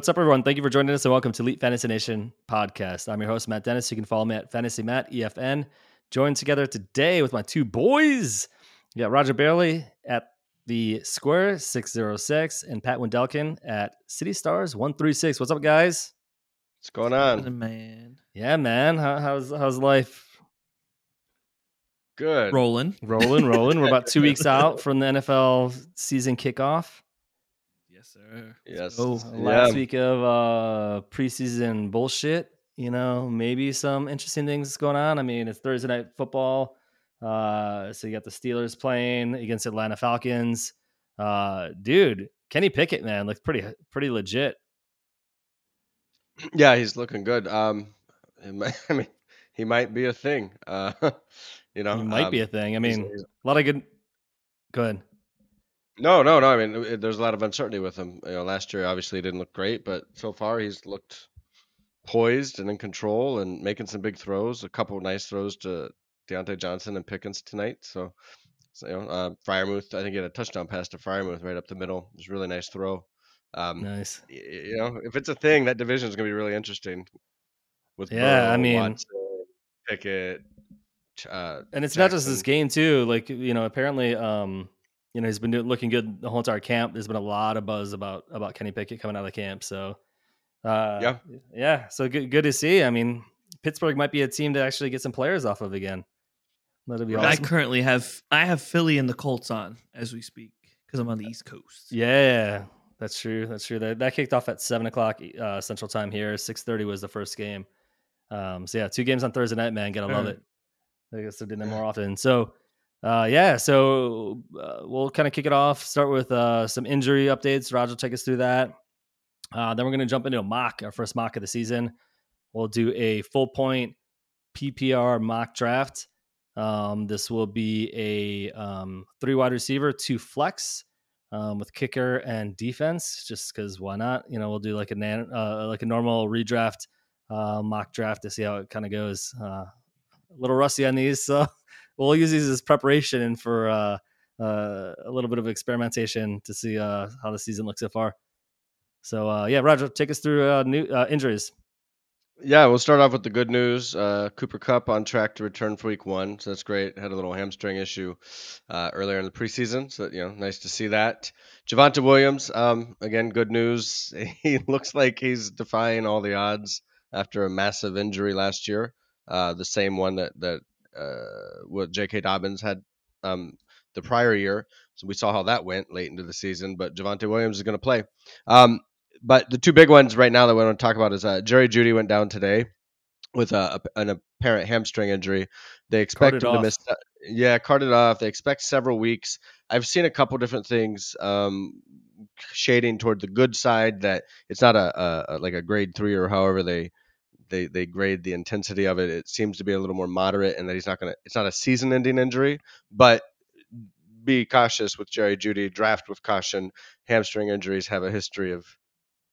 What's up, everyone? Thank you for joining us and welcome to Elite Fantasy Nation podcast. I'm your host, Matt Denis. You can follow me at Fantasy Matt, EFN. Joined together today with my two boys. We got Roger Bailey at the Square 606 and Pat Wendelken at City Stars 136. What's up, guys? What's going on? man. Yeah, man. How, how's how's life? Good. Rolling. Rolling, rolling. We're about two weeks out from the NFL season kickoff. Yes, sir. Yes. Oh, last Yeah. week of uh preseason bullshit you know maybe some interesting things going on i mean it's thursday night football uh so you got the steelers playing against atlanta falcons uh dude kenny pickett man looks pretty pretty legit Yeah, he's looking good. Um, it might- I mean, he might be a thing. Uh, you know, he might be um, a thing i mean he's- a lot of good go ahead no, no, no. I mean, it- there's a lot of uncertainty with him. You know, last year obviously he didn't look great, but so far he's looked poised and in control and making some big throws. A couple of nice throws to Diontae Johnson and Pickens tonight. So, so you know, uh, Freiermuth. I think he had a touchdown pass to Freiermuth right up the middle. It was a really nice throw. Um, nice y- you know, if it's a thing, that division is going to be really interesting. With Yeah, I mean- Watson, Pickett, uh, and it's not just this game too like you know apparently um you know he's been doing, looking good the whole entire camp there's been a lot of buzz about about kenny pickett coming out of the camp so uh Yeah. yeah so good good to see i mean pittsburgh might be a team to actually get some players off of again that'd be awesome. I currently have I have Philly and the Colts on as we speak because I'm on the East Coast. yeah that's true that's true that, that kicked off at 7 o'clock uh central time here 6.30 was the first game um so yeah two games on thursday night man gotta love it I guess they're doing that more often. So, uh, yeah, so uh, we'll kind of kick it off. Start with uh, some injury updates. Roger, will take us through that. Uh, then we're going to jump into a mock, our first mock of the season. We'll do a full point PPR mock draft. Um, this will be a um, three wide receiver, two flex, um, with kicker and defense. Just because why not? You know, we'll do like a nan- uh, like a normal redraft uh, mock draft to see how it kind of goes. Uh, a little rusty on these, so we'll use these as preparation and for uh, uh, a little bit of experimentation to see uh, how the season looks so far. So uh, yeah, Roger, take us through uh, new uh, injuries. Yeah, we'll start off with the good news. Uh, Cooper Kupp on track to return for Week One, so that's great. Had a little hamstring issue uh, earlier in the preseason, so you know, nice to see that. Javonte Williams, um, again, good news. He looks like he's defying all the odds after a massive injury last year, uh, the same one that that uh, what J.K. Dobbins had um, the prior year. So we saw how that went late into the season, but Javonte Williams is going to play. Um, but the two big ones right now that we want to talk about is uh, Jerry Jeudy went down today with a, an apparent hamstring injury. They expect him to off. miss. Yeah, carted off. They expect several weeks. I've seen a couple different things um, shading toward the good side that it's not a, a, a like a grade three or however they they they grade the intensity of it. It seems to be a little more moderate, and that he's not gonna. It's not a season-ending injury, but be cautious with Jerry Jeudy. Draft with caution. Hamstring injuries have a history of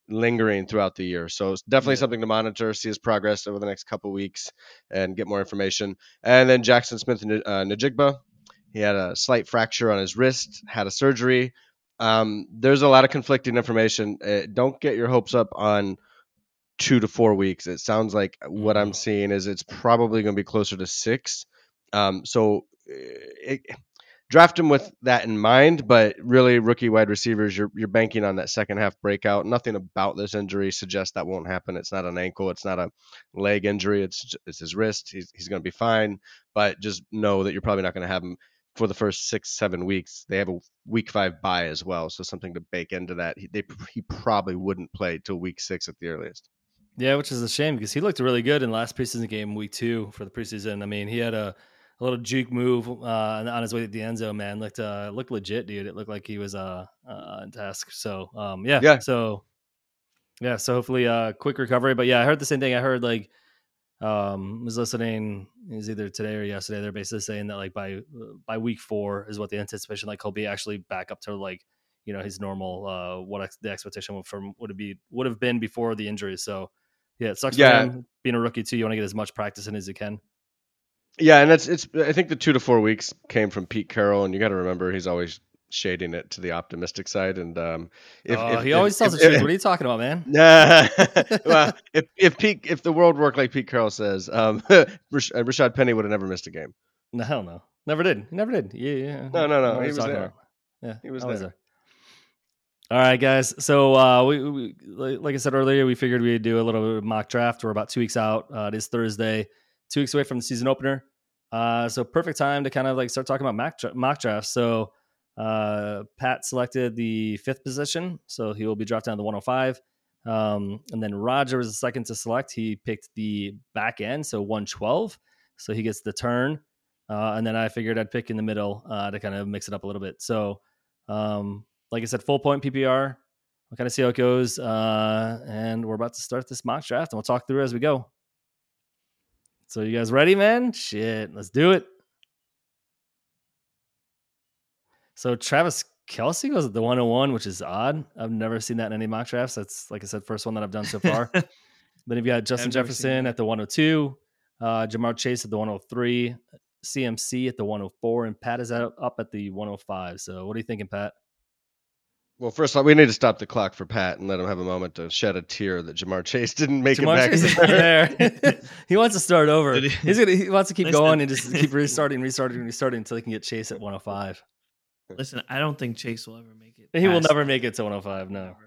lingering throughout the year. So it's definitely Yeah. something to monitor, see his progress over the next couple weeks, and get more information. And then Jackson Smith uh, Njigba, he had a slight fracture on his wrist, had a surgery. Um, there's a lot of conflicting information. Uh, don't get your hopes up on two to four weeks. It sounds like what I'm Mhm. seeing is it's probably going to be closer to six. Um, so uh, it, draft him with that in mind. But really, rookie wide receivers, you're you're banking on that second half breakout. Nothing about this injury suggests that won't happen. It's not an ankle. It's not a leg injury. It's it's his wrist. He's he's going to be fine. But just know that you're probably not going to have him for the first six seven weeks. They have a week five bye as well, so something to bake into that. He they, he probably wouldn't play till week six at the earliest. Yeah, which is a shame because he looked really good in last preseason game, week two for the preseason. I mean, he had a, a little juke move uh, on his way to the end zone. Man, looked uh, looked legit, dude. It looked like he was uh, uh on task. So um, yeah, Yeah. So yeah, so hopefully uh, quick recovery. But yeah, I heard the same thing. I heard like um was listening it was either today or yesterday. They're basically saying that like by by week four is what the anticipation like he'll be actually back up to like you know his normal uh what ex- the expectation from would it be would have been before the injury. So yeah, it sucks Yeah. for him being a rookie too. You want to get as much practice in as you can. Yeah, and that's it's. I think the two to four weeks came from Pete Carroll, and you got to remember he's always shading it to the optimistic side. And um, if, oh, if- he if- always tells if- the truth. What are you talking about, man? Nah. well, if if Pete if the world worked like Pete Carroll says, um, uh, Rashaad Penny would have never missed a game. No, hell no. Never did. Never did. Yeah, yeah. No, no, no, he was there. about. Yeah, He was I there. All right, guys. So uh, we, we, like like I said earlier, we figured we'd do a little mock draft. We're about two weeks out. Uh, it is Thursday, two weeks away from the season opener. Uh, so perfect time to kind of like start talking about mock, mock drafts. So uh, Pat selected the fifth position, so he will be dropped down to 105. Um, and then Roger was the second to select. He picked the back end, so 112. So he gets the turn. Uh, and then I figured I'd pick in the middle uh, to kind of mix it up a little bit. So, um, like I said, full point PPR. We'll kind of see how it goes. Uh, and we're about to start this mock draft, and we'll talk through as we go. So, you guys ready, man? Shit, let's do it. So, Travis Kelce goes at the 101, which is odd. I've never seen that in any mock drafts. That's, like I said, first one that I've done so far. Then you've got Justin I've never seen Jefferson at the 102, uh, Ja'Marr Chase at the 103, CMC at the 104, and Pat is up at the 105. So, what are you thinking, Pat? Well, first of all, we need to stop the clock for Pat and let him have a moment to shed a tear that Ja'Marr Chase didn't make Ja'Marr it back. Chase is there. he wants to start over. He- He's gonna. He wants to keep Listen. going and just keep restarting, restarting, restarting until he can get Chase at 105. Listen, I don't think Chase will ever make it. He will past- never make it to 105. No. Never.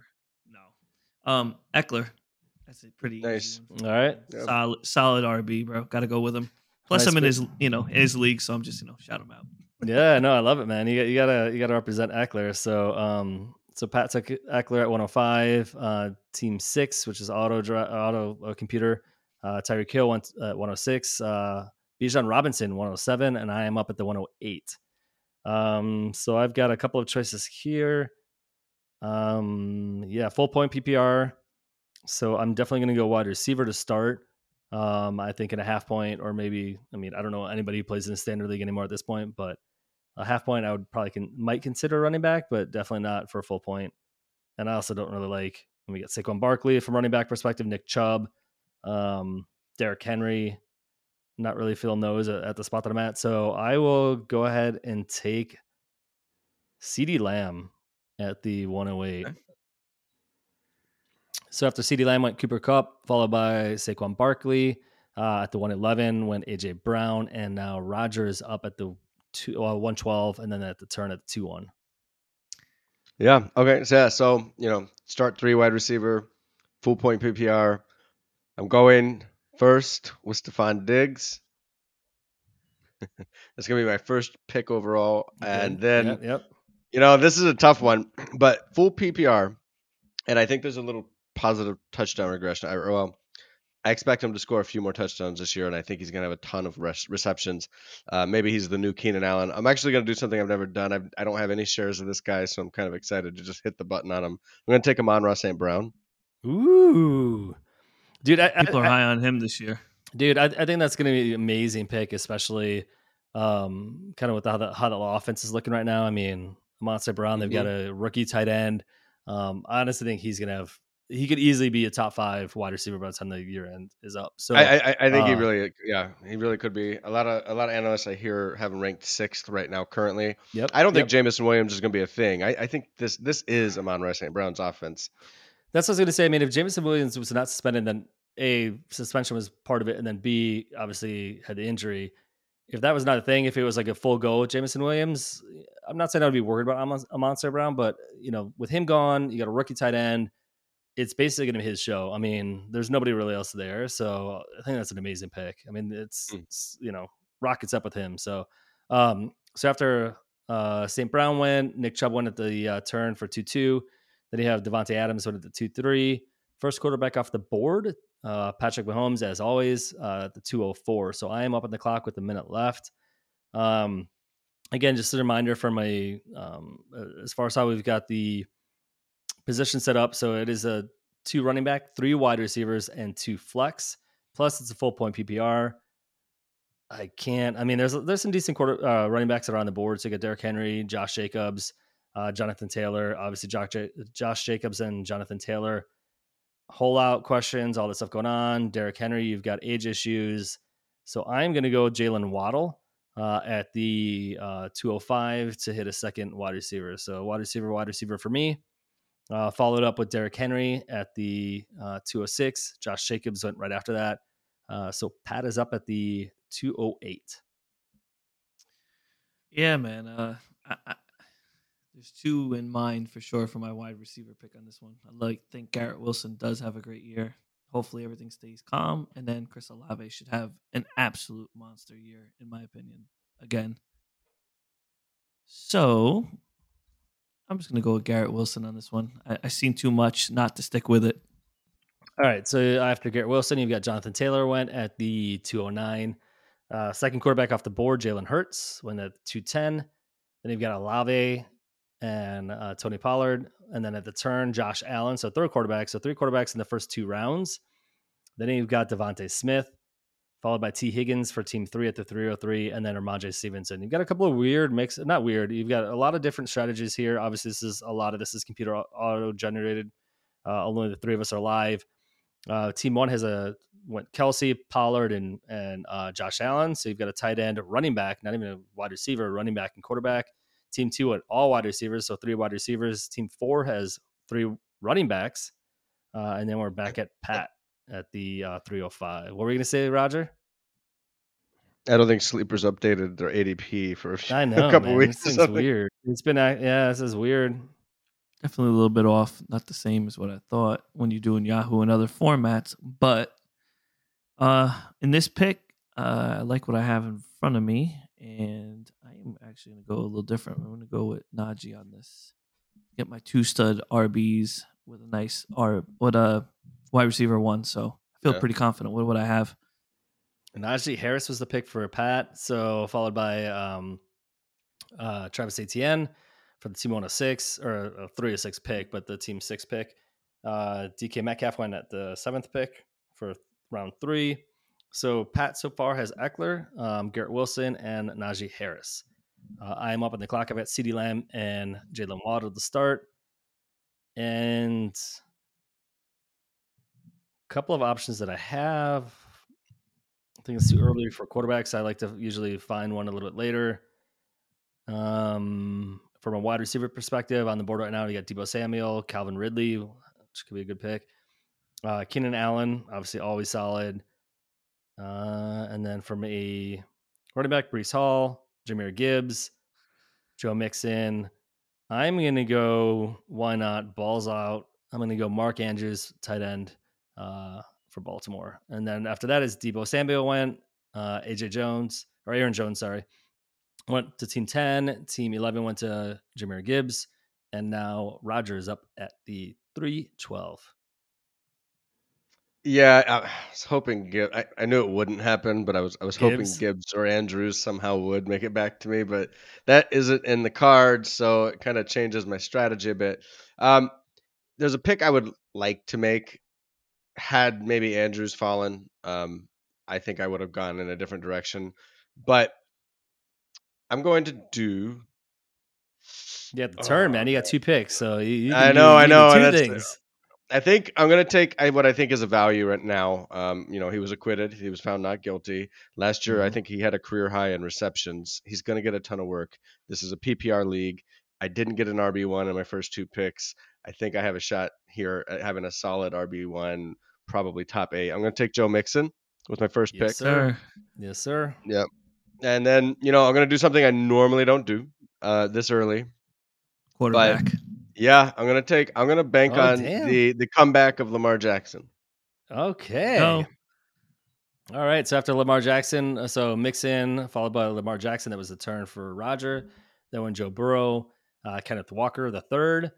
No. Um, Ekeler. That's a pretty Nice. All right. Yeah. Solid, solid RB, bro. Got to go with him. Plus, Nice I'm in his, you know, his league, so I'm just, you know, shout him out. Yeah, no, I love it, man. You got you gotta you gotta represent Ekeler. So um so Pat took Ekeler at 105, uh team six, which is auto auto uh, computer. Uh Tyreek Hill went at 106, uh Bijan Robinson 107, and I am up at the 108. Um so I've got a couple of choices here. Um yeah, full point PPR. So I'm definitely gonna go wide receiver to start. Um, I think in a half point, or maybe I mean I don't know anybody who plays in the standard league anymore at this point, but a half point I would probably can, might consider running back, but definitely not for a full point. And I also don't really like when we get Saquon Barkley from running back perspective, Nick Chubb, um, Derrick Henry. Not really feeling those at, the spot that I'm at, so I will go ahead and take CeeDee Lamb at the 108. Okay. So after CeeDee Lamb went Cooper Kupp, followed by Saquon Barkley uh, at the 111, went AJ Brown, and now Rogers up at the two, uh, 112, and then at the turn at the 2 1. Yeah. Okay. So yeah. So you know, start three wide receiver, full point PPR. I'm going first with Stefon Diggs. That's gonna be my first pick overall, and Good. then Yep, yep. you know this is a tough one, but full PPR, and I think there's a little positive touchdown regression. I, well, I expect him to score a few more touchdowns this year, and I think he's going to have a ton of res- receptions. Uh, maybe he's the new Keenan Allen. I'm actually going to do something I've never done. I've, I don't have any shares of this guy, so I'm kind of excited to just hit the button on him. I'm going to take him on Ross St. Brown. Ooh. Dude, I, I- People are I- high on him this year. dude, I, I think that's going to be an amazing pick, especially um, kind of with how the, how the offense is looking right now. I mean, Monster Brown, they've got a rookie tight end. Um, I honestly think he's going to have, he could easily be a top five wide receiver by the time the year end is up. So, I, I, I think he uh, really, yeah, he really could be. A lot of a lot of analysts I hear have him ranked sixth right now currently. yep. I don't yep. think Jameson Williams is going to be a thing. I, I think this this is Amon-Ra St. Brown's offense. That's what I was going to say. I mean, if Jameson Williams was not suspended, then A, suspension was part of it. And then B, obviously had the injury. If that was not a thing, if it was like a full go with Jameson Williams, I'm not saying I'd be worried about Amon- Amon St. Brown, but, you know, with him gone, you got a rookie tight end. It's basically going to be his show. I mean, there's nobody really else there. So I think that's an amazing pick. I mean, it's, Mm. it's you know, rockets up with him. So, um, so after uh, St. Brown went, Nick Chubb went at the uh, turn for 2 2. Then you have Davante Adams went at the 2 3. First quarterback off the board, uh, Patrick Mahomes, as always, uh, at the 204. So I am up on the clock with a minute left. Um, again, just a reminder for my, um, as far as how we've got the position set up. So it is a two running back, three wide receivers, and two flex. Plus, it's a full point PPR. I can't. I mean, there's there's some decent quarter uh, running backs that are on the board. So you got Derrick Henry, Josh Jacobs, uh, Jonathan Taylor, obviously Josh, Josh Jacobs and Jonathan Taylor whole out questions, all this stuff going on. Derrick Henry, you've got age issues. So I'm going to go Jaylen Waddle uh, at the uh, 205 to hit a second wide receiver. So wide receiver, wide receiver for me. Uh, followed up with Derrick Henry at the uh, 206. Josh Jacobs went right after that. Uh, so Pat is up at the 208. Yeah, man. Uh, I, I, there's two in mind for sure for my wide receiver pick on this one. I like think Garrett Wilson does have a great year. Hopefully everything stays calm, and then Chris Olave should have an absolute monster year, in my opinion. Again. So I'm just gonna go with Garrett Wilson on this one. I, seen too much not to stick with it. All right. So after Garrett Wilson, you've got Jonathan Taylor went at the 209. Uh, second quarterback off the board, Jalen Hurts went at 210. Then you've got Olave and uh, Tony Pollard. And then at the turn, Josh Allen. So third quarterback. So three quarterbacks in the first two rounds. Then you've got DeVonta Smith, followed by Tee Higgins for team three at the 303, and then Rhamondre Stevenson. You've got a couple of weird mix, not weird. You've got a lot of different strategies here. Obviously, this is a lot of this is computer auto generated. Uh, only the three of us are live. Uh, team one has a went Kelce, Pollard, and and uh, Josh Allen. So you've got a tight end, running back, not even a wide receiver, running back and quarterback. Team two at all wide receivers, so three wide receivers. Team four has three running backs, uh, and then we're back at Pat at the uh, 305. What were we going to say, Roger? I don't think Sleepers updated their ADP for a, few, I know, a couple man. weeks. This thing's weird. It's been, uh, yeah, this is weird. Definitely a little bit off, not the same as what I thought when you're doing Yahoo and other formats. But uh, in this pick, uh, I like what I have in front of me, and I am actually going to go a little different. I'm going to go with Najee on this. Get my two stud RBs with a nice R, what a wide receiver one. So I feel Yeah. pretty confident with what I have. Najee Harris was the pick for Pat. So followed by um, uh, Travis Etienne for the team 106 or a 306 pick, but the team six pick. Uh, DK Metcalf went at the seventh pick for round three. So Pat so far has Ekeler, um, Garrett Wilson, and Najee Harris. Uh, I am up on the clock. I've got CeeDee Lamb and Jaylen Waddle to start. And couple of options that I have. I think it's too early for quarterbacks. I like to usually find one a little bit later. Um, from a wide receiver perspective, on the board right now, you got Deebo Samuel, Calvin Ridley, which could be a good pick. Uh, Keenan Allen, obviously always solid. Uh, and then from a running back, Breece Hall, Jahmyr Gibbs, Joe Mixon. I'm going to go, why not? Balls out. I'm going to go Mark Andrews, tight end uh, for Baltimore. And then after that is Deebo Samuel went, uh, AJ Jones, or Aaron Jones, sorry, went to team 10. Team 11 went to Jahmyr Gibbs. And now Roger is up at the 312. Yeah, I was hoping. I, I knew it wouldn't happen, but I was I was hoping Gibbs? Gibbs or Andrews somehow would make it back to me, but that isn't in the cards, so it kind of changes my strategy a bit. Um, there's a pick I would like to make. Had maybe Andrews fallen, um, I think I would have gone in a different direction, but I'm going to do. Yeah, the turn, man. You got two picks, so you, you I know, do, I you can do know, two things. I think I'm gonna take what I think is a value right now. Um, you know, he was acquitted. He was found not guilty last year. I Mhm. think he had a career high in receptions. He's gonna get a ton of work. This is a PPR league. I didn't get an RB one in my first two picks. I think I have a shot here at having a solid RB one, probably top eight. I'm gonna take Joe Mixon with my first Yes, pick, sir. Yes, sir. Yep. And then you know I'm gonna do something I normally don't do uh, this early. Quarterback. Yeah, I'm gonna take. I'm gonna bank Oh, on damn. the the comeback of Lamar Jackson. Okay. Go. All right. So after Lamar Jackson, uh, so Mixon followed by Lamar Jackson. That was the turn for Roger. Then when Joe Burrow, uh, Kenneth Walker, the third,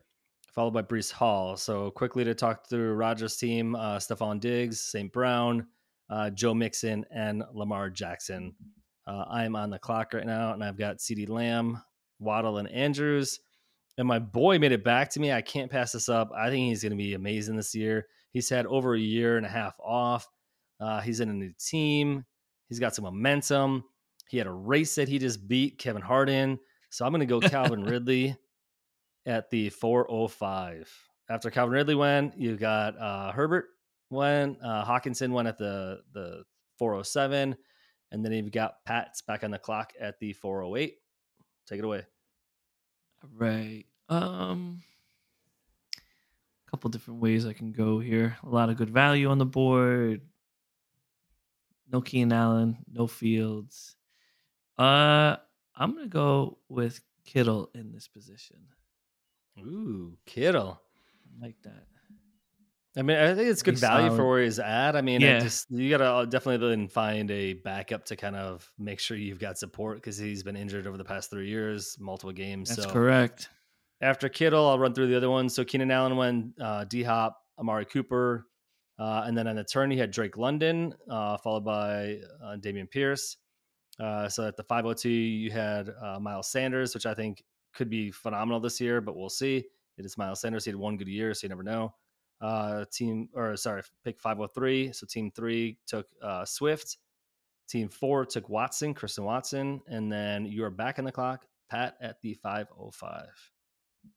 followed by Breece Hall. So quickly to talk through Roger's team: uh, Stefon Diggs, St. Brown, uh, Joe Mixon, and Lamar Jackson. Uh, I'm on the clock right now, and I've got CeeDee Lamb, Waddle, and Andrews. And my boy made it back to me. I can't pass this up. I think he's going to be amazing this year. He's had over a year and a half off. Uh, he's in a new team. He's got some momentum. He had a race that he just beat Kevin Hart in. So I'm going to go Calvin Ridley at the 405. after Calvin Ridley went, you got uh, Herbert went, uh, Hockenson went at the the 407, and then you've got Pat's back on the clock at the 408. Take it away. Right. Um a couple different ways I can go here. A lot of good value on the board. No Keenan Allen, no Fields. Uh I'm gonna go with Kittle in this position. Ooh, Kittle. I like that. I mean, I think it's good value for where he's at. I mean, Yeah. Just you gotta uh, definitely then find a backup to kind of make sure you've got support because he's been injured over the past three years, multiple games. That's so correct. after Kittle, I'll run through the other ones. So Keenan Allen went, uh, D Hop, Amari Cooper, uh, and then on the turn he had Drake London, uh, followed by uh, Dameon Pierce. Uh, so at the 502, you had uh, Miles Sanders, which I think could be phenomenal this year, but we'll see. It is Miles Sanders. He had one good year, so you never know. Uh, team, or sorry, pick 503. So team three took uh, Swift. Team four took Watson, Christian Watson, and then you are back in the clock, Pat, at the 505.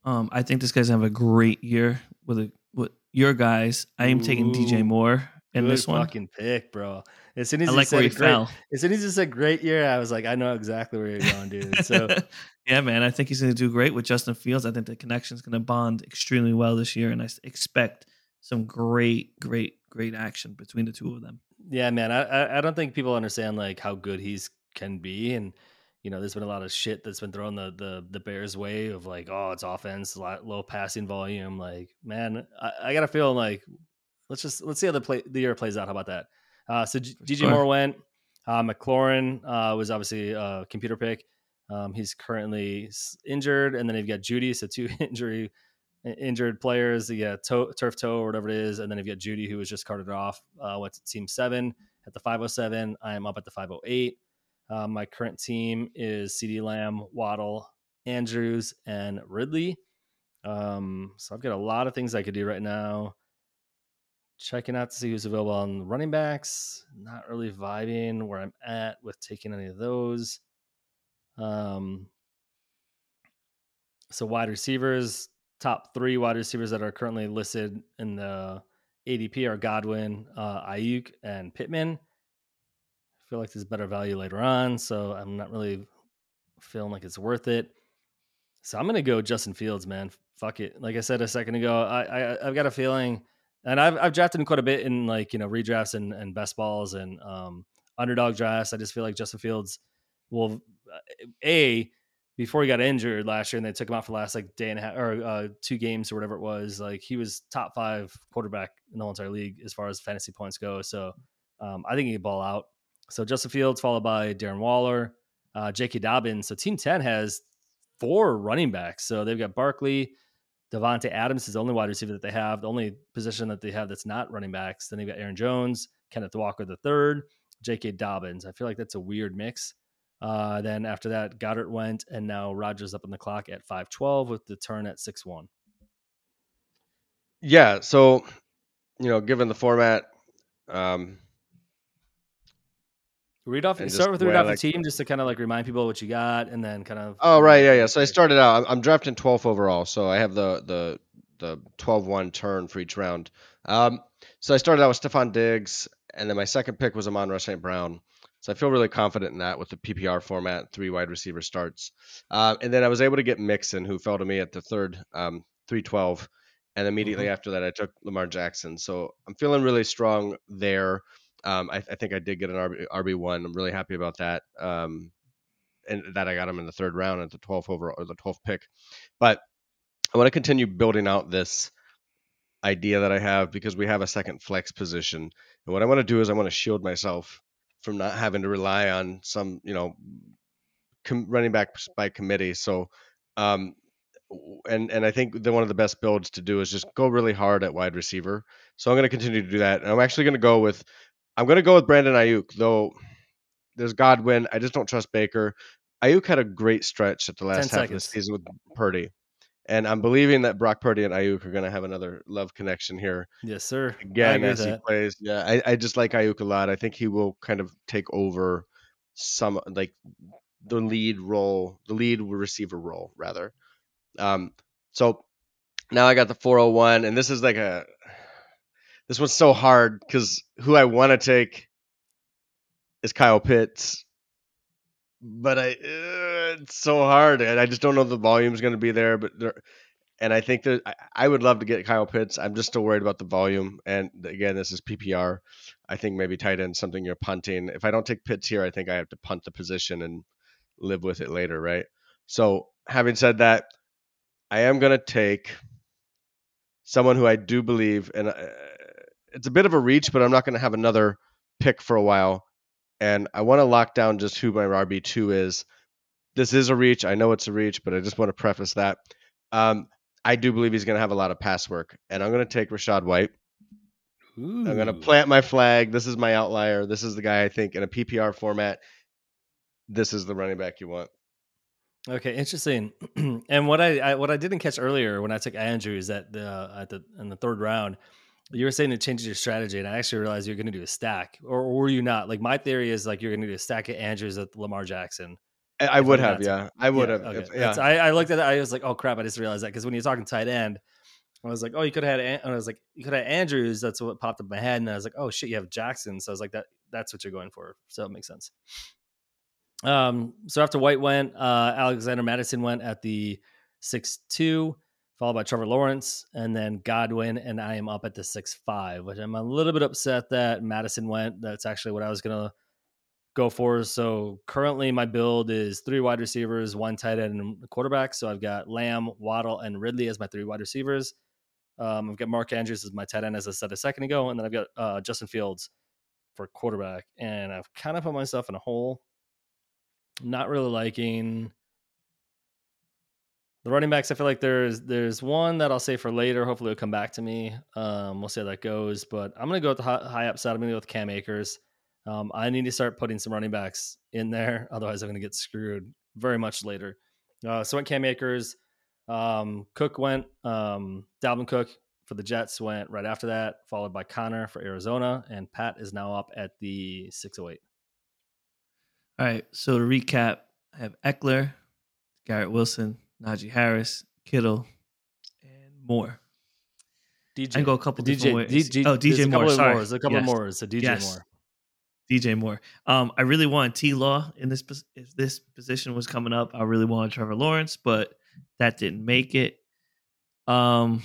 Um, I think this guy's gonna have a great year with a with your guys. I am taking DJ Moore in Good this one. fucking pick, bro. As soon as I like said where he great, fell. as soon as you said great year, I was like, I know exactly where you're going, dude. So yeah, man, I think he's going to do great with Justin Fields. I think the connection's going to bond extremely well this year, and I expect some great, great, great action between the two of them. yeah, man, I, I don't think people understand like how good he's can be, and you know, there's been a lot of shit that's been thrown the the the Bears' way of like, oh, it's offense, lo- low passing volume. Like, man, I, I got a feeling like let's just let's see how the play the year plays out. How about that? Uh, so G- DJ sure. Moore went. Uh, McLaurin uh, was obviously a computer pick. Um, he's currently injured, and then you've got Jeudy, so two injury injured players. You got toe, turf toe or whatever it is, and then you've got Jeudy, who was just carted off. Uh, went to team seven at the 507. I am up at the 508. Uh, my current team is CeeDee Lamb, Waddle, Andrews, and Ridley. Um, so I've got a lot of things I could do right now. Checking out to see who's available on running backs. Not really vibing where I'm at with taking any of those. Um, so wide receivers, top three wide receivers that are currently listed in the ADP are Godwin, uh, Aiyuk, and Pittman. I feel like there's better value later on, so I'm not really feeling like it's worth it. So I'm gonna go Justin Fields, man. Fuck it. Like I said a second ago, I, I I've got a feeling, and I've I've drafted him quite a bit in like you know redrafts and and best balls and um, underdog drafts. I just feel like Justin Fields will a before he got injured last year and they took him out for the last like day and a half or uh, two games or whatever it was. Like he was top five quarterback in the whole entire league as far as fantasy points go. So um, I think he can ball out. So Justin Fields followed by Darren Waller, uh, J.K. Dobbins. So Team Ten has four running backs. So they've got Barkley, Davante Adams is the only wide receiver that they have. The only position that they have that's not running backs. Then they've got Aaron Jones, Kenneth Walker the third, J.K. Dobbins. I feel like that's a weird mix. Uh, then after that, Goddard went, and now Rogers up on the clock at five twelve with the turn at six one. Yeah. So, you know, given the format, um, Read off. And Start with the read off like- the team just to kind of like remind people what you got, and then kind of. Oh right, yeah, yeah. So I started out. I'm, drafting 12th overall, so I have the the the 12-1 turn for each round. Um, so I started out with Stefon Diggs, and then my second pick was Amon-Ra St. Brown. So I feel really confident in that with the PPR format, three wide receiver starts. Uh, and then I was able to get Mixon, who fell to me at the third, um, 312. And immediately after that, I took Lamar Jackson. So I'm feeling really strong there. Um, I, I think I did get an RB, RB1. I'm really happy about that. Um, and that I got him in the third round at the 12th overall or the 12th pick. But I want to continue building out this idea that I have because we have a second flex position. And what I want to do is I want to shield myself from not having to rely on some, you know, com- running back by committee. So, um, and and I think that one of the best builds to do is just go really hard at wide receiver. So I'm going to continue to do that. And I'm actually going to go with I'm going to go with Brandon Aiyuk, though. There's Godwin. I just don't trust Baker. Aiyuk had a great stretch at the last 10 half of the season with Purdy. And I'm believing that Brock Purdy and Aiyuk are going to have another love connection here Yes, sir. Again as he that. plays. Yeah, I, I just like Aiyuk a lot. I think he will kind of take over some like the lead role, the lead receiver role rather. Um, so now I got the 401, and this is like a this one's so hard because who I want to take is Kyle Pitts, but I uh, it's so hard, and I just don't know the volume's going to be there. But there, and I think that I, I would love to get Kyle Pitts. I'm just still worried about the volume, and again, this is PPR. I think maybe tight end something you're punting. If I don't take Pitts here, I think I have to punt the position and live with it later, right? So having said that, I am going to take someone who I do believe, and uh, it's a bit of a reach, but I'm not going to have another pick for a while. And I want to lock down just who my RB2 is. This is a reach. I know it's a reach, but I just want to preface that. Um, I do believe he's going to have a lot of pass work, and I'm going to take Rachaad White. Ooh. I'm going to plant my flag. This is my outlier. This is the guy I think in a PPR format. This is the running back you want. Okay, interesting. and what I, I, what I didn't catch earlier when I took Andrews at the at the in the third round, you were saying it changes your strategy, and I actually realized you're going to do a stack, or, or were you not? Like my theory is like you're going to do a stack of Andrews at Lamar Jackson. I, I would have, yeah, I would yeah, have. Okay. If, yeah, I, I, looked at that. I was like, oh crap! I just realized that because when you're talking tight end, I was like, oh, you could have had. And I was like, you could have Andrews. That's what popped up in my head, and I was like, oh shit, you have Jackson. So I was like, that that's what you're going for. So it makes sense. Um, so after White went, uh, Alexander Mattison went at the six two, followed by Trevor Lawrence, and then Godwin, and I am up at the six five, which I'm a little bit upset that Mattison went. That's actually what I was gonna go for. So currently, my build is three wide receivers, one tight end, and quarterback. So I've got Lamb, Waddle, and Ridley as my three wide receivers. Um, I've got Mark Andrews as my tight end, as I said a second ago, and then I've got uh, Justin Fields for quarterback. And I've kind of put myself in a hole not really liking the running backs. I feel like there's there's one that I'll say for later. Hopefully, it'll come back to me. Um, we'll see how that goes. But I'm gonna go with the high, high upside. I'm gonna go with Cam Akers. Um, I need to start putting some running backs in there, otherwise I'm gonna get screwed very much later. Uh, so went Cam Akers. Um, Cook went. Um, Dalvin Cook for the Jets went right after that, followed by Connor for Arizona, and Pat is now up at the 608. All right. So to recap, I have Ekeler, Garrett Wilson, Najee Harris, Kittle, and more. DJ. I go a couple DJ, ways. DJ, oh, DJ Moore. Sorry. There's a couple yes. more. So DJ yes. Moore. DJ Moore. Um, I really wanted T Law in this. If this position was coming up, I really wanted Trevor Lawrence, but that didn't make it. Um,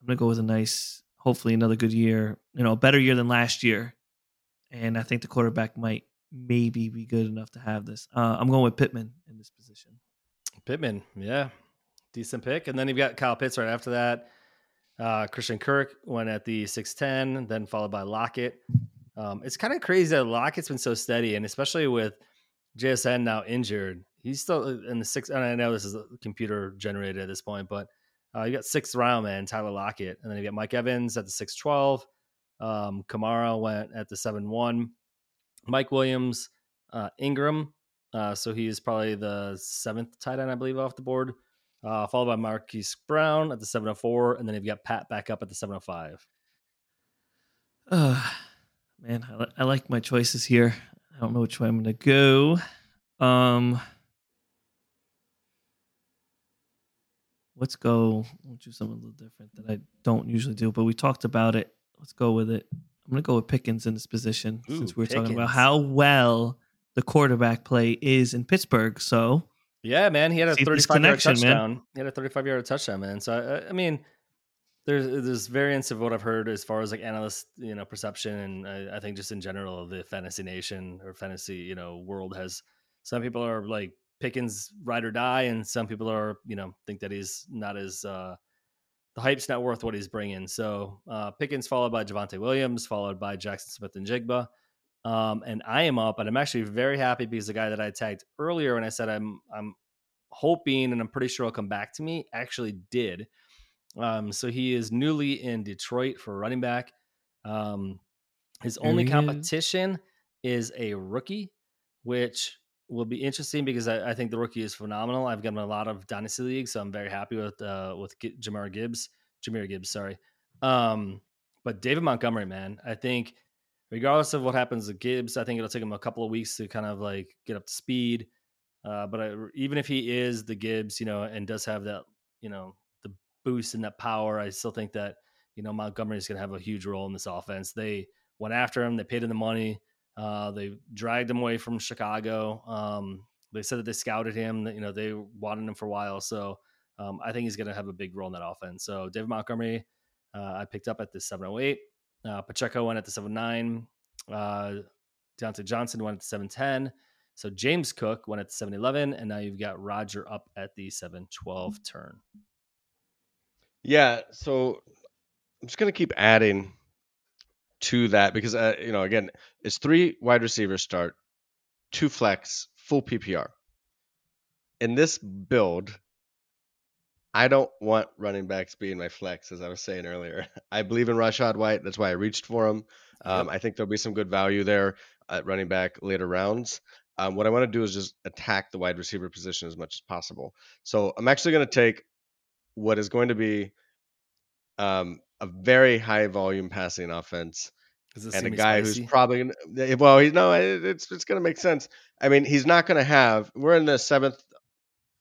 I'm gonna go with a nice, hopefully another good year. You know, a better year than last year, and I think the quarterback might maybe be good enough to have this. Uh, I'm going with Pittman in this position. Pittman, yeah, decent pick. And then you've got Kyle Pitts right after that. Uh, Christian Kirk went at the 6'10, then followed by Lockett. Um, it's kind of crazy that Lockett's been so steady, and especially with JSN now injured, he's still in the six. And I know this is computer generated at this point, but uh, you got sixth round man Tyler Lockett, and then you got Mike Evans at the 6'12. Um, Kamara went at the 7 1. Mike Williams, uh, Ingram. Uh, so he's probably the seventh tight end, I believe, off the board. Uh, followed by Marquise Brown at the 704. And then you've got Pat back up at the 705. Uh, man, I, li- I like my choices here. I don't know which way I'm going to go. Um, let's go. We'll do something a little different that I don't usually do, but we talked about it. Let's go with it. I'm going to go with Pickens in this position Ooh, since we are talking about how well the quarterback play is in Pittsburgh. So, yeah, man, he had a 35 yard touchdown. Man. He had a 35 yard touchdown, man. So, I, I, mean, there's there's variance of what I've heard as far as like analyst, you know, perception, and I, I think just in general, the fantasy nation or fantasy, you know, world has some people are like Pickens ride or die, and some people are, you know, think that he's not as uh, the hype's not worth what he's bringing. So uh, Pickens followed by Javonte Williams, followed by Jackson Smith-Njigba. Um, and I am up, and I'm actually very happy because the guy that I tagged earlier when I said I'm I'm hoping and I'm pretty sure he'll come back to me actually did. Um, so he is newly in Detroit for running back. Um, his only competition is. is a rookie, which will be interesting because I, I, think the rookie is phenomenal. I've gotten a lot of dynasty leagues, so I'm very happy with uh, with Jamar Gibbs, Jahmyr Gibbs, sorry. Um, but David Montgomery, man, I think regardless of what happens to Gibbs, I think it'll take him a couple of weeks to kind of like get up to speed. Uh, but I, even if he is the Gibbs, you know, and does have that, you know, the boost and that power. I still think that you know Montgomery is going to have a huge role in this offense. They went after him. They paid him the money. Uh, they dragged him away from Chicago. Um, they said that they scouted him. That you know they wanted him for a while. So um, I think he's going to have a big role in that offense. So David Montgomery, uh, I picked up at the 708. Uh, Pacheco went at the 79. Uh, Diontae Johnson went at the 710. So James Cook went at the 711. And now you've got Roger up at the 712 turn. Yeah. So I'm just going to keep adding to that because, uh, you know, again, it's three wide receivers start, two flex, full PPR. In this build, I don't want running backs being my flex, as I was saying earlier. I believe in Rachaad White. That's why I reached for him. Um, yep. I think there'll be some good value there at running back later rounds. Um, what I want to do is just attack the wide receiver position as much as possible. So I'm actually going to take what is going to be um, a very high volume passing offense and a guy spicy? who's probably gonna, well, you know, it's it's going to make sense. I mean, he's not going to have. We're in the seventh.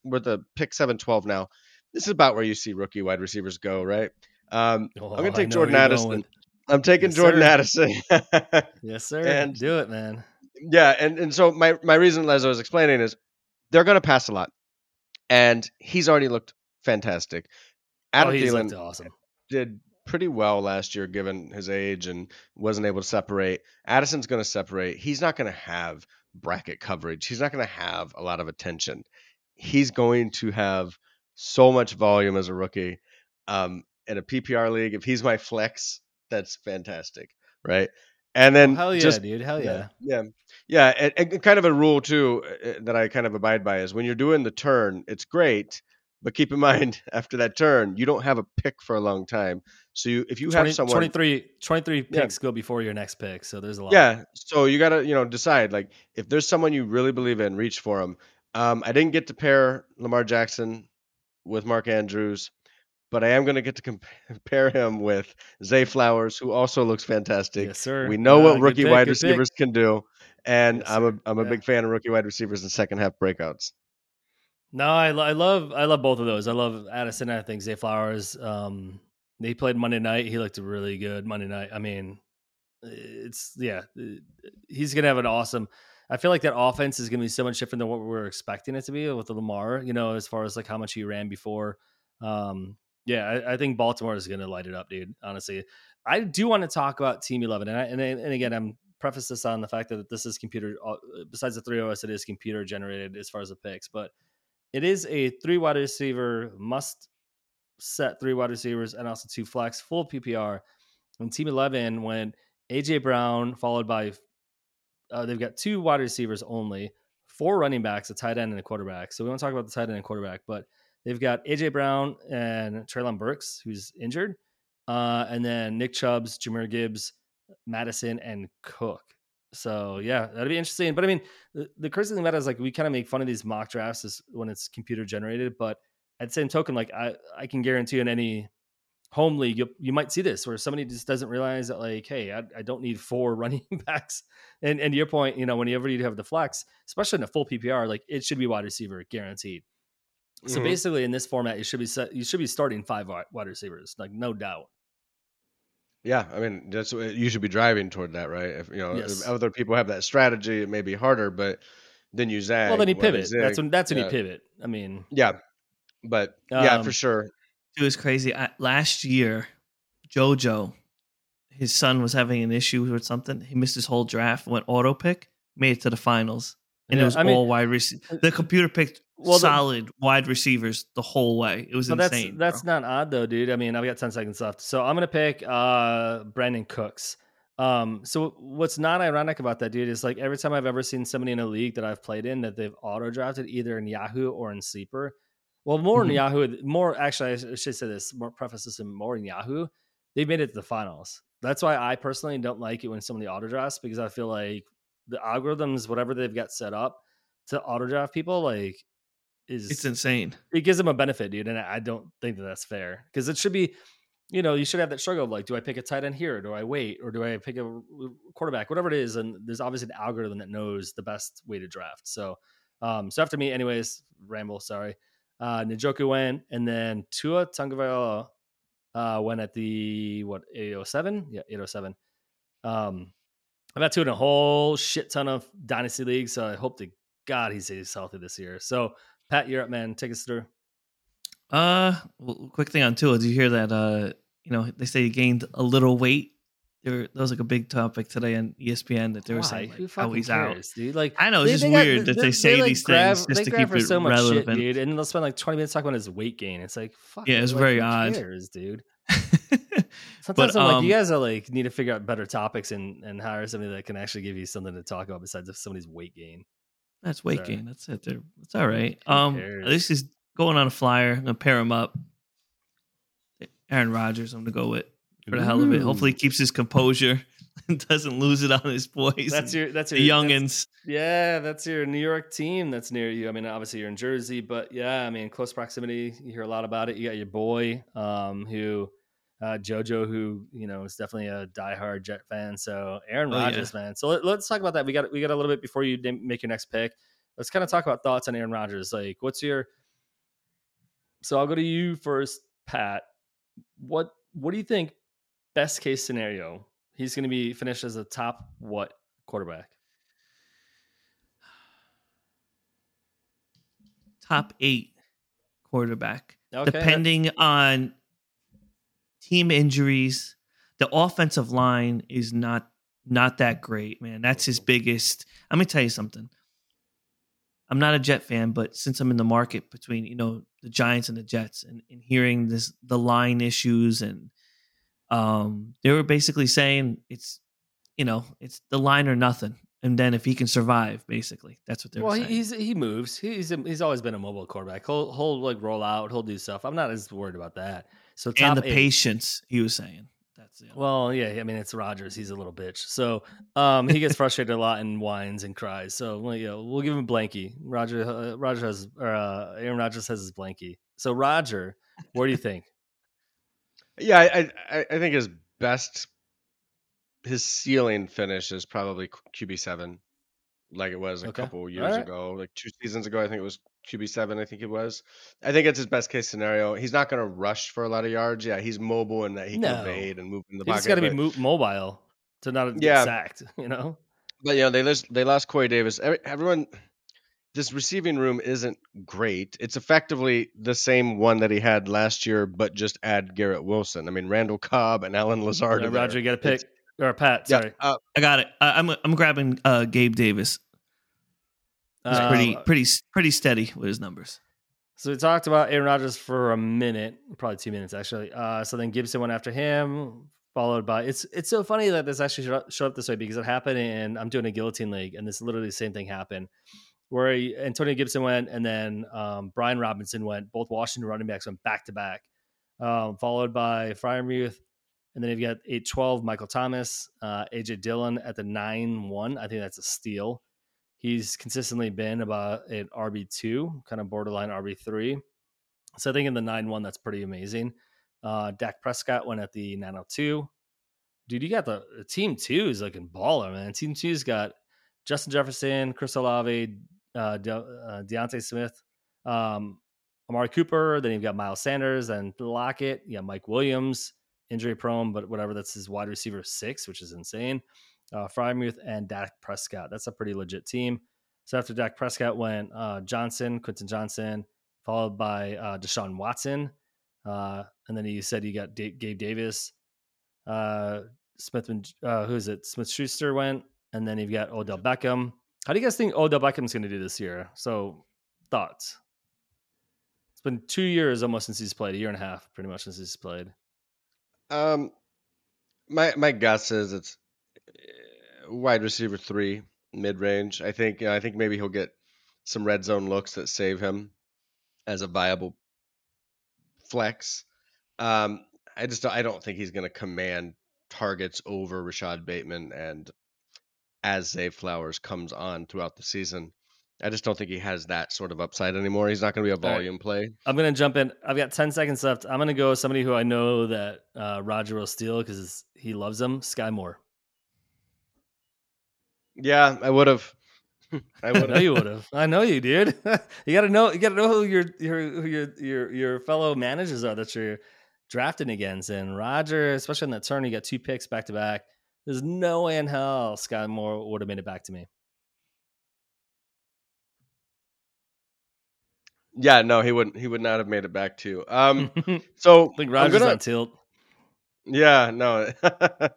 We're the pick seven twelve now this is about where you see rookie wide receivers go, right? Um, oh, I'm going to take Jordan Addison. I'm taking yes, Jordan sir. Addison. yes, sir. And do it, man. Yeah, and and so my my reason, as I was explaining, is they're going to pass a lot, and he's already looked fantastic. Adam oh, Thielen awesome. Did pretty well last year, given his age, and wasn't able to separate. Addison's going to separate. He's not going to have bracket coverage. He's not going to have a lot of attention. He's going to have so much volume as a rookie. Um, in a PPR league, if he's my flex, that's fantastic, right? And then oh, hell yeah, just, dude, hell yeah, yeah, yeah. And, and, kind of a rule too uh, uh, that I kind of abide by is when you're doing the turn, it's great, but keep in mind after that turn, you don't have a pick for a long time. So you, if you 20, have someone 23, 23 picks yeah. go before your next pick, so there's a lot. Yeah, so you gotta you know decide like if there's someone you really believe in, reach for them. Um, I didn't get to pair Lamar Jackson with Mark Andrews, but I am going to get to compare him with Zay Flowers, who also looks fantastic. Yes, sir. We know uh, what rookie pick, wide receivers pick. can do, and yes, I'm a I'm a yeah. big fan of rookie wide receivers and second half breakouts. No, I, I love I love both of those. I love Addison. I think Zay Flowers. Um, he played Monday night. He looked really good Monday night. I mean, it's yeah, he's gonna have an awesome. I feel like that offense is going to be so much different than what we were expecting it to be with the Lamar. You know, as far as like how much he ran before. Um, yeah, I, I think Baltimore is going to light it up, dude. Honestly, I do want to talk about Team Eleven, and I, and, and again, I'm preface this on the fact that this is computer. Uh, besides the three OS, it is computer generated as far as the picks, but it is a three wide receiver must set three wide receivers and also two flex full PPR. And Team Eleven went AJ Brown followed by uh, they've got two wide receivers only, four running backs, a tight end, and a quarterback. So we won't talk about the tight end and quarterback, but they've got AJ Brown and Treylon Burks, who's injured, uh, and then Nick Chubbs, Jahmyr Gibbs, Mattison, and Cook. So yeah, that'd be interesting. But I mean, the, the crazy thing about it is like we kind of make fun of these mock drafts when it's computer generated, but at the same token, like I, I can guarantee in any home league, you, you might see this where somebody just doesn't realize that, like, hey, I, I don't need four running backs. And and your point, you know, whenever you have the flex, especially in a full PPR, like it should be wide receiver guaranteed. So mm-hmm. basically, in this format, you should be set, you should be starting five wide receivers, like no doubt. Yeah, I mean, that's you should be driving toward that, right? If you know, yes. if other people have that strategy, it may be harder, but then you zag. Well, then you pivot. That's when that's when yeah. you pivot. I mean, yeah, but yeah, um, for sure. It was crazy. I, last year, JoJo, his son was having an issue with something. He missed his whole draft, went auto pick, made it to the finals, and yeah, it was I all mean, wide receiver. Uh, the computer picked well, solid the, wide receivers the whole way. It was insane. That's, that's not odd though, dude. I mean, I've got ten seconds left, so I'm gonna pick uh Brandin Cooks. Um, so what's not ironic about that, dude, is like every time I've ever seen somebody in a league that I've played in that they've auto drafted either in Yahoo or in Sleeper, well, more mm-hmm. in Yahoo, more actually, I should say this more preface this in more in Yahoo. They've made it to the finals. That's why I personally don't like it when somebody auto drafts because I feel like the algorithms, whatever they've got set up to auto draft people, like is it's insane. It gives them a benefit, dude, and I don't think that that's fair because it should be. You know, you should have that struggle of like, do I pick a tight end here? Or do I wait? Or do I pick a quarterback? Whatever it is. And there's obviously an algorithm that knows the best way to draft. So, um, so after me, anyways, ramble, sorry. Uh, Njoku went, and then Tua Tagovailoa uh, went at the what 807? Yeah, 807. Um, I've got Tua in a whole shit ton of dynasty leagues, so I hope to God he stays healthy this year. So, Pat, you're up, man. Take us through. Uh, well, quick thing on Tua. Did you hear that? Uh, you know, they say he gained a little weight. There, that was like a big topic today on ESPN that they were Why? saying like, how he's out. dude? Like, I know it's they- just they got- weird that they, say like, these grab- things they just to keep it so much relevant. shit, dude, and they'll spend like 20 minutes talking about his weight gain. It's like, fuck. Yeah, it, it's like, very odd. Cares, dude. But, Sometimes I'm like, you um, guys are like need to figure out better topics and and hire somebody that can actually give you something to talk about besides somebody's weight gain. That's weight Sorry. gain. That's it. They're, it's all right. Um, cares? at least he's going on a flyer. I'm gonna pair him up. Aaron Rodgers. I'm gonna go with for the hell of it. Hopefully, he keeps his composure and doesn't lose it on his boys. That's your that's your the that's- youngins. Yeah, that's your New York team that's near you. I mean, obviously you're in Jersey, but yeah, I mean, close proximity. You hear a lot about it. You got your boy, um, who uh, JoJo, who you know is definitely a diehard Jet fan. So Aaron Oh, yeah. Rodgers, man. So let, us talk about that. We got we got a little bit before you make your next pick. Let's kind of talk about thoughts on Aaron Rodgers. Like, what's your? So I'll go to you first, Pat. What what do you think? Best case scenario, he's going to be finished as a top what quarterback? top eight quarterback, Okay, depending on team injuries. The offensive line is not not that great, man. That's his biggest. Let me tell you something. I'm not a Jet fan, but since I'm in the market between you know the Giants and the Jets, and, and hearing this the line issues, and um, they were basically saying it's you know it's the line or nothing, and then if he can survive, basically that's what they're saying. well, he, saying. he's he moves. He's he's always been a mobile quarterback. He'll he'll like roll out. He'll do stuff. I'm not as worried about that. So and the eight. patience he was saying. That's it. Well, yeah, I mean it's Rodgers. He's a little bitch. So um, he gets frustrated a lot and whines and cries. So well, you know, we'll give him blankie. Roger uh, Roger has or uh, Aaron Rodgers has his blankie. So Roger, what do you think? Yeah, I, I I think his best, his ceiling finish is probably QB seven, like it was a Okay. couple years Alright. ago, like two seasons ago. I think it was QB seven. I think it was. I think it's his best case scenario. He's not going to rush for a lot of yards. Yeah, he's mobile and that he No. can evade and move in the He pocket. just got to be mo- mobile to not get Yeah. sacked. You know. But you know, they lost they lost Corey Davis. Every- Everyone, this receiving room isn't great. It's effectively the same one that he had last year, but just add Garrett Wilson. I mean, Randall Cobb and Allen Lazard. Uh. Roger, you got to It's- pick or Pat. Yeah, Sorry. uh, I got it. I, I'm I'm grabbing uh, Gabe Davis. He's Uh, pretty pretty pretty steady with his numbers. So we talked about Aaron Rodgers for a minute, probably two minutes actually. Uh, so then Gibson went after him, followed by it's it's so funny that this actually showed up, showed up this way because it happened and I'm doing a guillotine league and this literally the same thing happened where he, Antonio Gibson went and then um, Brian Robinson went. Both Washington running backs went back to back, um, followed by Freiermuth. And then you've got 8 12, Michael Thomas, uh, AJ Dillon at the 9 1. I think that's a steal. He's consistently been about an RB2, kind of borderline RB3. So I think in the 9 1, that's pretty amazing. Uh, Dak Prescott went at the 902. Dude, you got the, the team two is looking baller, man. Team two's got Justin Jefferson, Chris Olave, uh, De- uh, DeVonta Smith, um, Amari Cooper. Then you've got Miles Sanders and Lockett. You got Mike Williams, injury prone, but whatever. That's his wide receiver six, which is insane. Uh, Freiermuth and Dak Prescott. That's a pretty legit team. So after Dak Prescott went uh, Johnson, Quentin Johnston, followed by uh, Deshaun Watson. Uh, and then you said you got D- Gabe Davis, uh, Smith, uh, who is it? Smith Schuster went. And then you've got Odell Beckham. How do you guys think Odell Beckham's going to do this year? So, thoughts? It's been two years almost since he's played, a year and a half, pretty much since he's played. Um, my my guess is it's uh, wide receiver three, mid range. I think I think maybe he'll get some red zone looks that save him as a viable flex. Um, I just I don't think he's going to command targets over Rashod Bateman and as Zay Flowers comes on throughout the season. I just don't think he has that sort of upside anymore. He's not going to be a right. volume play. I'm going to jump in. I've got 10 seconds left. I'm going to go with somebody who I know that uh, Roger will steal because he loves him, Sky Moore. Yeah, I would have. I I know you would have. I know you, dude. you gotta know. You gotta know who your your who your your your fellow managers are that you're drafting against. And Roger, especially in that turn, you got two picks back to back. There's no way in hell Sky Moore would have made it back to me. Yeah, no, he wouldn't. He would not have made it back to. you. Um, so think I'm Roger's gonna- on tilt. Yeah, no.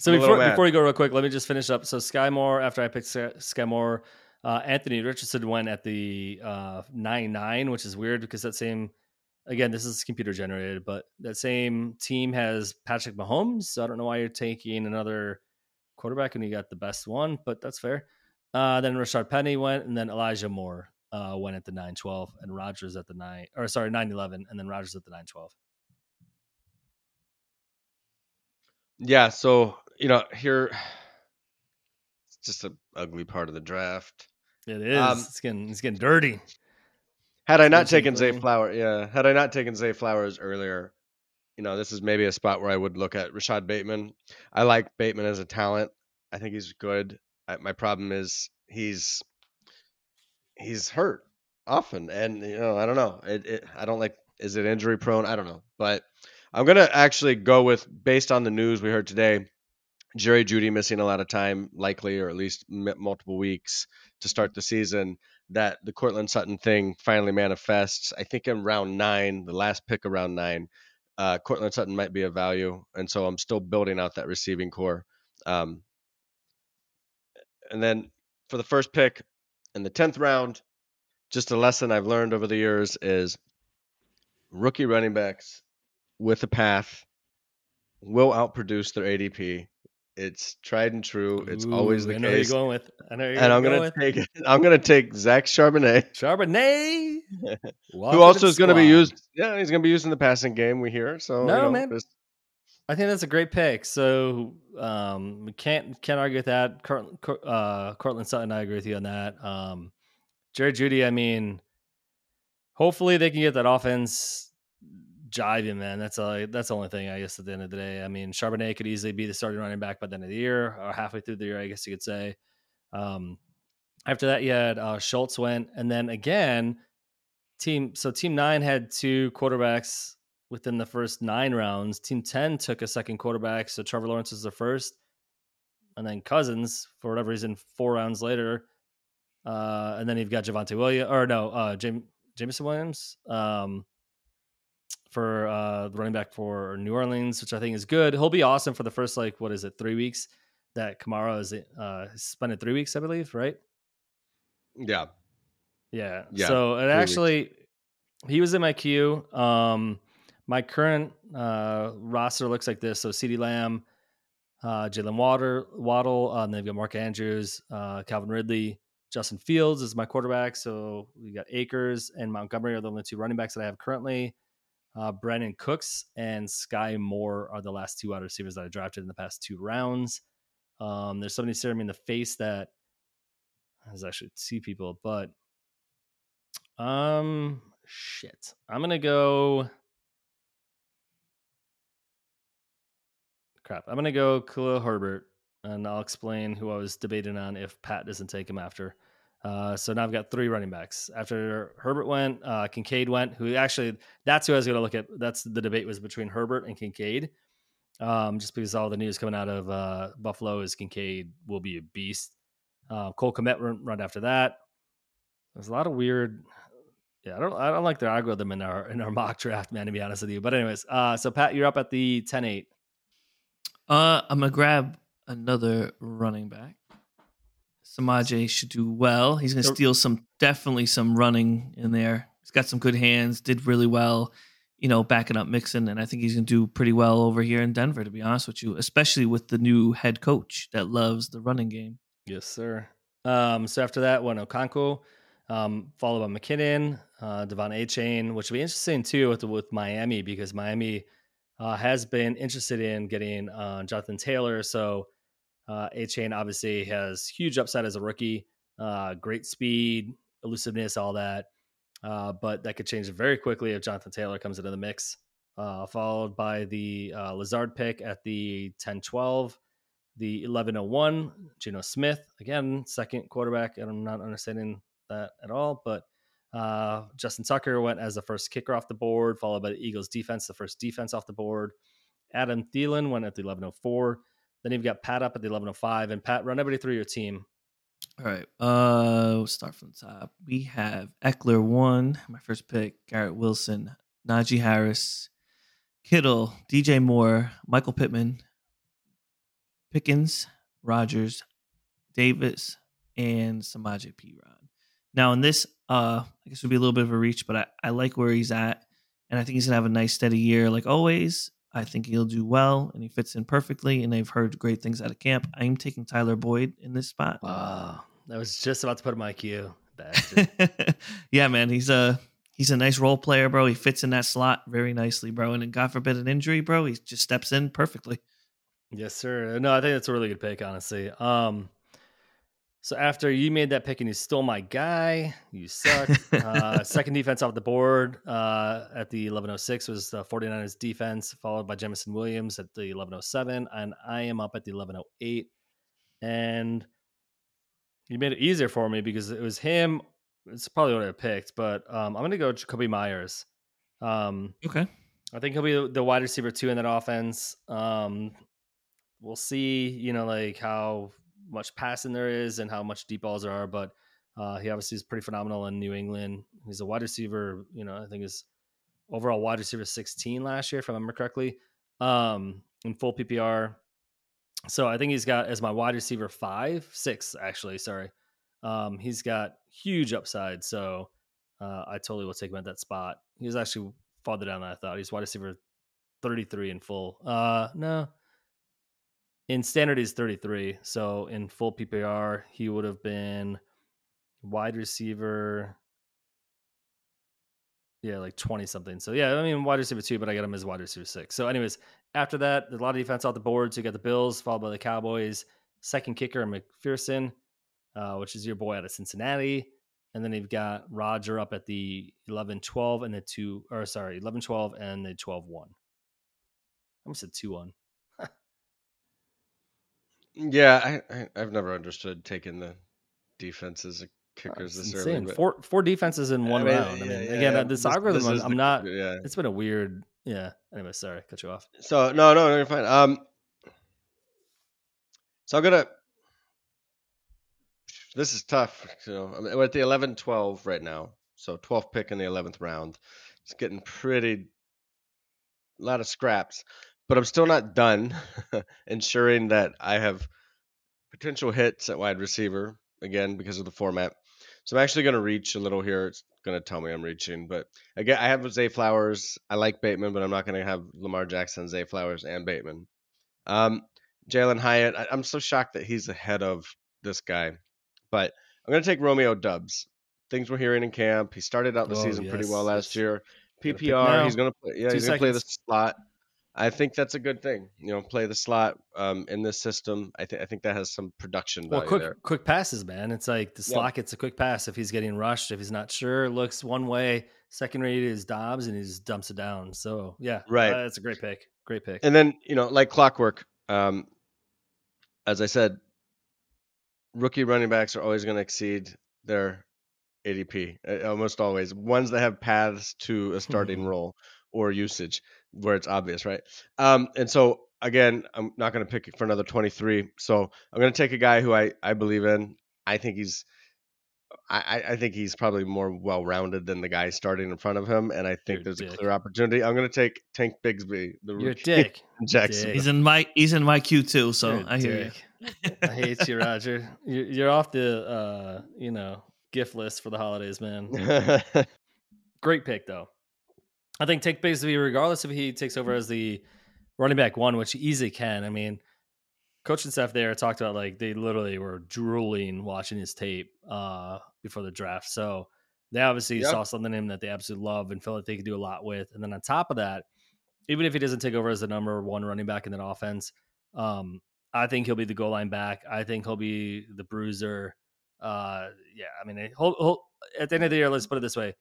So before, mad. before you go real quick, let me just finish up. So Sky Moore, after I picked Sky Sky Moore, uh, Anthony Richardson went at the uh, nine nine, which is weird because that same, again, this is computer generated, but that same team has Patrick Mahomes. So I don't know why you're taking another quarterback and you got the best one, but that's fair. Uh, then Rashaad Penny went, and then Elijah Moore uh, went at the nine twelve, and Rogers at the nine, or sorry, nine eleven, and then Rogers at the nine twelve. yeah, so you know, here it's just an ugly part of the draft. It is. Um, it's getting it's getting dirty. Had I not taken Zay. Flower, yeah, had I not taken Zay Flowers earlier, you know, this is maybe a spot where I would look at Rashod Bateman. I like Bateman as a talent. I think he's good. I, my problem is he's he's hurt often, and you know, I don't know. It, it I don't like. Is it injury prone? I don't know, but I'm gonna actually go with based on the news we heard today. Jerry Jeudy missing a lot of time, likely, or at least multiple weeks to start the season. That the Courtland Sutton thing finally manifests. I think in round nine, the last pick of round nine, uh, Courtland Sutton might be a value, and so I'm still building out that receiving core. Um, and then for the first pick in the tenth round, just a lesson I've learned over the years is rookie running backs with a path will outproduce their ADP. It's tried and true. It's always Ooh, the I know case. you're going with. I know you're and I'm going gonna take I'm gonna take Zach Charbonnet, Charbonnet, who also is gonna be squad. used. Yeah, he's gonna be used in the passing game. We hear so. No, you know, man. just- I think that's a great pick. So um, we can't can't argue with that. Cort- uh, Courtland Sutton, I agree with you on that. Um, Jared Jeudy, I mean, hopefully they can get that offense jiving, man. That's a, that's the only thing I guess at the end of the day. I mean, Charbonnet could easily be the starting running back by the end of the year or halfway through the year, I guess you could say. Um, after that, you had uh, Schultz went, and then again, team. So team nine had two quarterbacks within the first nine rounds. Team 10 took a second quarterback. So Trevor Lawrence was the first. And then Cousins, for whatever reason, four rounds later. Uh, and then you've got Javonte Williams, or no, uh, Jam- Jameson Williams um, for uh, running back for New Orleans, which I think is good. He'll be awesome for the first, like, what is it, three weeks that Kamara is uh, spent three weeks, I believe, right? yeah, Yeah. Yeah, So it weeks. actually, he was in my queue. Um, my current uh, roster looks like this. So CeeDee Lamb, uh, Jaylen Water, Waddle, uh, and they've got Mark Andrews, uh, Calvin Ridley, Justin Fields is my quarterback. So we got Akers and Montgomery are the only two running backs that I have currently. Uh, Brandin Cooks and Sky Moore are the last two wide receivers that I drafted in the past two rounds. Um, there's somebody staring me in the face that there's actually two people, but um, shit. I'm gonna go. Crap. I'm gonna go Khalil Herbert, and I'll explain who I was debating on if Pat doesn't take him after. Uh, so now I've got three running backs. After Herbert went, uh, Kincaid went. Who actually? That's who I was gonna look at. That's the debate was between Herbert and Kincaid. Um, just because all the news coming out of uh, Buffalo is Kincaid will be a beast. Uh, Cole Kmet run, run after that. There's a lot of weird. Yeah, I don't. I don't like their algorithm in our in our mock draft, man. To be honest with you, but anyways, uh, so Pat, you're up at the 10-8. Uh, I'm gonna grab another running back. Samaje should do well. He's gonna steal some, definitely some running in there. He's got some good hands. Did really well, you know, backing up Mixon, and I think he's gonna do pretty well over here in Denver. To be honest with you, especially with the new head coach that loves the running game. Yes, sir. Um, so after that, went Okonkwo, um, followed by McKinnon, uh, De'Von Achane, which will be interesting too with with Miami because Miami uh, has been interested in getting uh, Jonathan Taylor. So uh, Achane obviously has huge upside as a rookie, uh, great speed, elusiveness, all that. Uh, but that could change very quickly if Jonathan Taylor comes into the mix. Uh, followed by the uh, Lazard pick at the 10 12 the 1101, Geno Smith, again, second quarterback. And I'm not understanding that at all, but uh, Justin Tucker went as the first kicker off the board, followed by the Eagles defense, the first defense off the board. Adam Thielen went at the 1104. Then you've got Pat up at the 1105. And Pat, run everybody through your team. All right. Uh, we'll start from the top. We have Ekeler one, my first pick. Garrett Wilson, Najee Harris, Kittle, DJ Moore, Michael Pittman, Pickens, Rodgers, Davis, and Samaje Perine. Now, in this, uh, I guess would be a little bit of a reach, but I, I like where he's at, and I think he's gonna have a nice steady year, like always. I think he'll do well, and he fits in perfectly. And I've heard great things out of camp. I'm taking Tyler Boyd in this spot. Wow, I was just about to put him my queue. yeah, man, he's a he's a nice role player, bro. He fits in that slot very nicely, bro. And God forbid an injury, bro, he just steps in perfectly. Yes, sir. No, I think that's a really good pick, honestly. Um, so after you made that pick and you stole my guy, you suck. uh, second defense off the board uh, at the 1106 was the 49ers defense, followed by Jameson Williams at the 1107. And I am up at the 1108. And you made it easier for me because it was him. It's probably what I picked, but um, I'm going to go Jakobi Meyers. Um, okay. I think he'll be the wide receiver two in that offense. Um, we'll see, you know, like how much passing there is and how much deep balls there are. But uh, he obviously is pretty phenomenal in New England. He's a wide receiver. You know, I think his overall wide receiver 16 last year, if I remember correctly, um, in full PPR. So I think he's got as my wide receiver five, six actually. Sorry, um, he's got huge upside. So uh, I totally will take him at that spot. He was actually farther down than I thought. He's wide receiver 33 in full. Uh, no, in standard he's 33 so in full ppr he would have been wide receiver yeah like 20 something so yeah i mean wide receiver two but i got him as wide receiver six. So anyways after that a lot of defense off the board so you got the bills followed by the cowboys second kicker mcpherson uh, which is your boy out of cincinnati and then you've got roger up at the 11 12 and the two or sorry 11 12 and the 12 1 i almost said 2 1 Yeah, I, I have never understood taking the defenses of kickers That's this insane. early. Four four defenses in one I mean, round. I mean, yeah, again, yeah, uh, this, this- algorithm, this I'm, the- not. Yeah. It's been a weird. Yeah. Anyway, sorry, cut you off. So no, no, no, you're fine. Um, so I'm gonna. This is tough. So I mean, we're at the 11, 12 right now. So 12th pick in the 11th round. It's getting pretty. A lot of scraps, but I'm still not done ensuring that I have potential hits at wide receiver again because of the format. So I'm actually going to reach a little here. It's going to tell me I'm reaching, but again, I have Zay Flowers. I like Bateman, but I'm not going to have Lamar Jackson, Zay Flowers, and Bateman. Um, Jalin Hyatt. I, I'm so shocked that he's ahead of this guy, but I'm going to take Romeo Doubs. Things we're hearing in camp. He started out the Oh, season pretty well last year. PPR. He's going to play. Yeah, Two he's going to play the slot. I think that's a good thing. You know, play the slot um, in this system. I think I think that has some production Well, quick there. quick passes, man. It's like the Yeah. slot gets a quick pass if he's getting rushed. If he's not sure, looks one way. Second read is Doubs, and he just dumps it down. So yeah, Right. uh, that's a great pick. Great pick. And then you know, like clockwork. Um, as I said, rookie running backs are always going to exceed their ADP. Almost always ones that have paths to a starting role or usage where it's obvious, right? Um, and so again, I'm not going to pick for another 23. So I'm going to take a guy who I I believe in. I think he's. I, I- I think he's probably more well-rounded than the guy starting in front of him, and I think You're a there's a dick. clear opportunity. I'm going to take Tank Bigsby, the You're a rookie dick. Jackson. He's in my he's in my queue too, so You're a I hear dick. you. I hate you, Roger. You're, you're off the uh, you know gift list for the holidays, man. Great pick though. I think take Bigsby, regardless if he takes over as the running back one, which he easily can. I mean, coaching staff there talked about like they literally were drooling watching his tape uh, before the draft. So they obviously Yep. saw something in him that they absolutely love and felt like they could do a lot with. And then on top of that, even if he doesn't take over as the number one running back in that offense, um, I think he'll be the goal line back. I think he'll be the bruiser. Uh, yeah, I mean, he'll, he'll, at the end of the year, let's put it this way: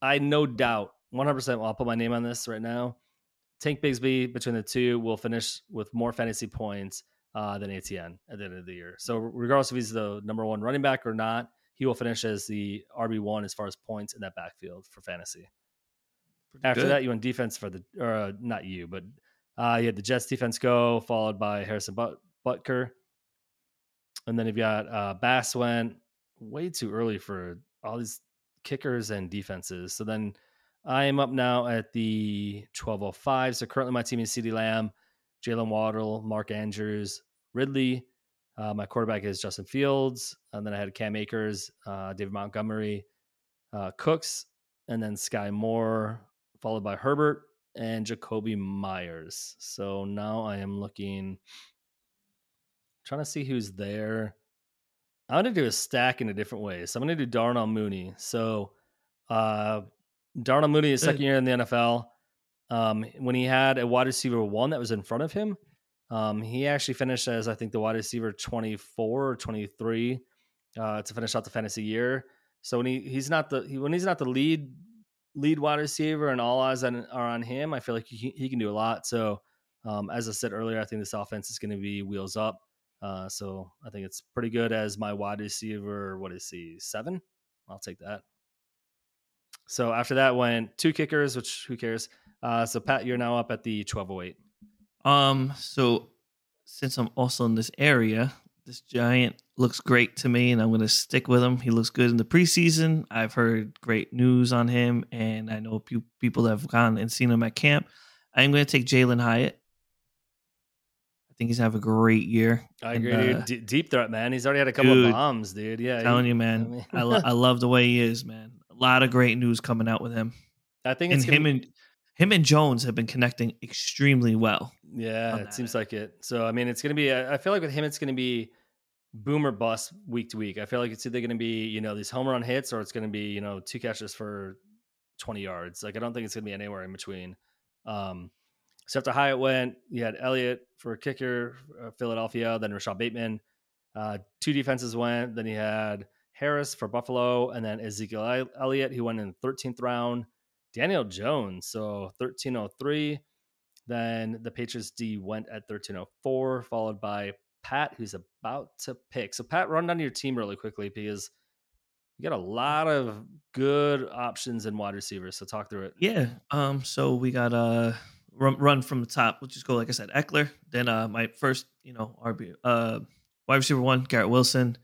I no doubt, one hundred percent, I'll put my name on this right now. Tank Bigsby between the two will finish with more fantasy points uh, than Etienne at the end of the year. So regardless if he's the number one running back or not, he will finish as the RB one as far as points in that backfield for fantasy. Pretty After good. that, you went defense for the or uh, not you, but uh, you had the Jets defense go, followed by Harrison but- Butker, and then you've got uh, Bass went way too early for all these kickers and defenses. So then I am up now at the 1205. So currently my team is CeeDee Lamb, Jaylen Waddle, Mark Andrews, Ridley. Uh, my quarterback is Justin Fields. And then I had Cam Akers, uh, David Montgomery, uh, Cooks, and then Sky Moore, followed by Herbert and Jakobi Meyers. So now I am looking, trying to see who's there. I'm going to do a stack in a different way. So I'm going to do Darnell Mooney. So uh, Darnell Mooney is Good. second year in the NFL. Um, when he had a wide receiver one that was in front of him, um, he actually finished as I think the wide receiver 24 or 23 uh, to finish out the fantasy year. So when he he's not the he, when he's not the lead lead wide receiver and all eyes on, are on him, I feel like he, he can do a lot. So um, as I said earlier, I think this offense is going to be wheels up. Uh, so I think it's pretty good as my wide receiver. What is he? Seven? I'll take that. So after that went two kickers, which who cares? Uh, so Pat, you're now up at the 1208. Um, so since I'm also in this area, this giant looks great to me, and I'm gonna stick with him. He looks good in the preseason. I've heard great news on him, and I know pe- people that have gone and seen him at camp. I'm gonna take Jalin Hyatt. I think he's gonna have a great year. I And, agree, uh, dude. D- deep threat, man. He's already had a couple dude, of bombs, dude. Yeah, telling he- you, man, mean- I, lo- I love the way he is, man. A lot of great news coming out with him, I think and him be- and him and Jones have been connecting extremely well. Yeah, it seems end. like it. So I mean, it's gonna be. I I feel like with him, it's gonna be boom or bust week to week. I feel like it's either gonna be you know these home run hits or it's gonna be you know two catches for twenty yards. Like I don't think it's gonna be anywhere in between. Um, so after Hyatt went, you had Elliott for a kicker, uh, Philadelphia, then Rashod Bateman. Uh, two defenses went. Then he had Harris for Buffalo, and then Ezekiel Elliott, who went in the thirteenth round. Daniel Jones, so thirteen oh three. Then the Patriots D went at 1304, followed by Pat, who's about to pick. So, Pat, run down your team really quickly because you got a lot of good options in wide receivers. So, talk through it. Yeah. Um. So we got uh run, run from the top. We'll just go like I said, Ekeler. Then uh my first, you know, RB uh wide receiver one, Garrett Wilson,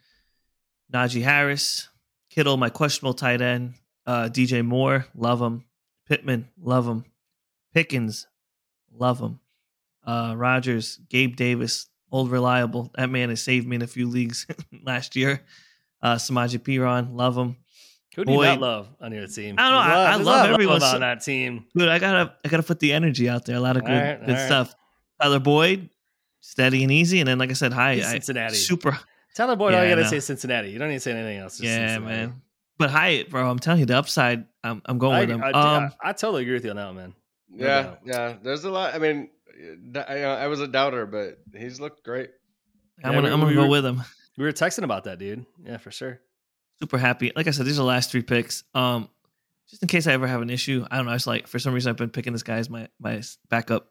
Najee Harris, Kittle, my questionable tight end, uh DJ Moore, love him. Pittman, love him. Pickens, love him. Uh Rodgers, Gabe Davis, old reliable. That man has saved me in a few leagues last year. Uh Samaje Perine, love him. Who do you not Boy. love on your team? I don't know, There's a I- I there's a love lot of everyone on that team. Dude, I gotta I gotta put the energy out there. A lot of good All right, good all right. stuff. Tyler Boyd, steady and easy, and then like I said, hi, He's I, Cincinnati. super. Tyler Boyd, all Yeah, you I got to say is Cincinnati. You don't need to say anything else. just Yeah, Cincinnati. man. But Hyatt, bro, I'm telling you, the upside. I'm I'm going I, with him. I, um, I, I totally agree with you on that man. No Yeah, doubt. yeah. There's a lot. I mean, d- I, uh, I was a doubter, but he's looked great. I'm yeah, gonna we- I'm gonna we go were- with him. We were texting about that, dude. Yeah, for sure. Super happy. Like I said, these are the last three picks. Um, just in case I ever have an issue, I don't know. It's like for some reason I've been picking this guy as my my backup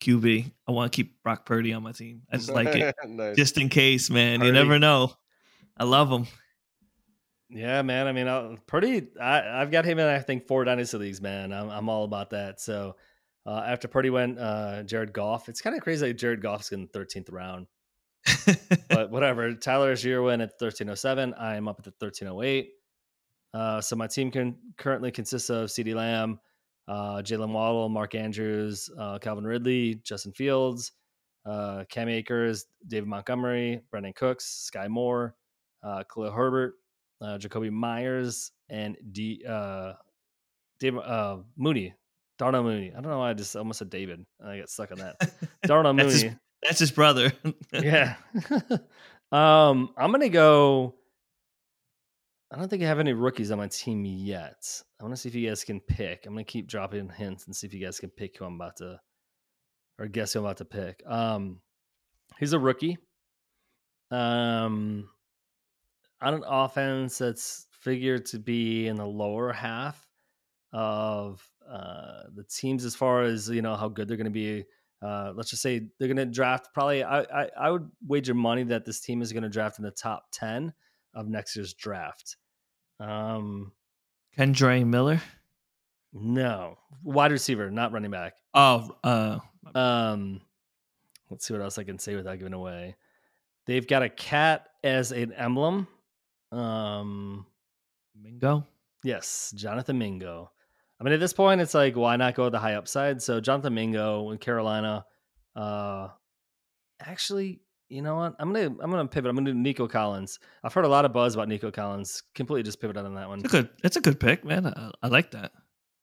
QB. I want to keep Brock Purdy on my team. I just like it, nice. just in case, man. You never know. I love him. Yeah, man. I mean, i Purdy. I, I've got him in. I think four dynasty leagues, man. I'm, I'm all about that. So uh, after Purdy went, uh, Jared Goff. It's kind of crazy. That Jared Goff's in the 13th round, but whatever. Tyler year went at 1307. I am up at the 1308. Uh, so my team can currently consists of CeeDee Lamb, uh, Jaylen Waddle, Mark Andrews, uh, Calvin Ridley, Justin Fields, uh, Cam Akers, David Montgomery, Brandin Cooks, Sky Moore, uh, Khalil Herbert, uh, Jakobi Meyers, and D. Uh, David uh, Mooney, Darnell Mooney. I don't know why I just almost said David. I got stuck on that. Darnell That's his- Mooney. That's his brother. yeah. um, I'm gonna go. I don't think I have any rookies on my team yet. I want to see if you guys can pick. I'm gonna keep dropping hints and see if you guys can pick who I'm about to, or guess who I'm about to pick. Um, he's a rookie. Um, on an offense that's figured to be in the lower half of uh, the teams as far as you know how good they're going to be Uh, let's just say they're going to draft probably. I, I, I would wager money that this team is going to draft in the top ten of next year's draft. Um, Kendre Miller. no, wide receiver, not running back. Oh, uh, Um, let's see what else I can say without giving away. They've got a cat as an emblem. Um, Mingo. yes, Jonathan Mingo. I mean, at this point, it's like, why not go with the high upside? So Jonathan Mingo in Carolina. Uh, actually, you know what? I'm gonna I'm gonna pivot. I'm gonna do Nico Collins. I've heard a lot of buzz about Nico Collins. Completely just pivoted on that one. It's a good. It's a good pick, man. I, I like that.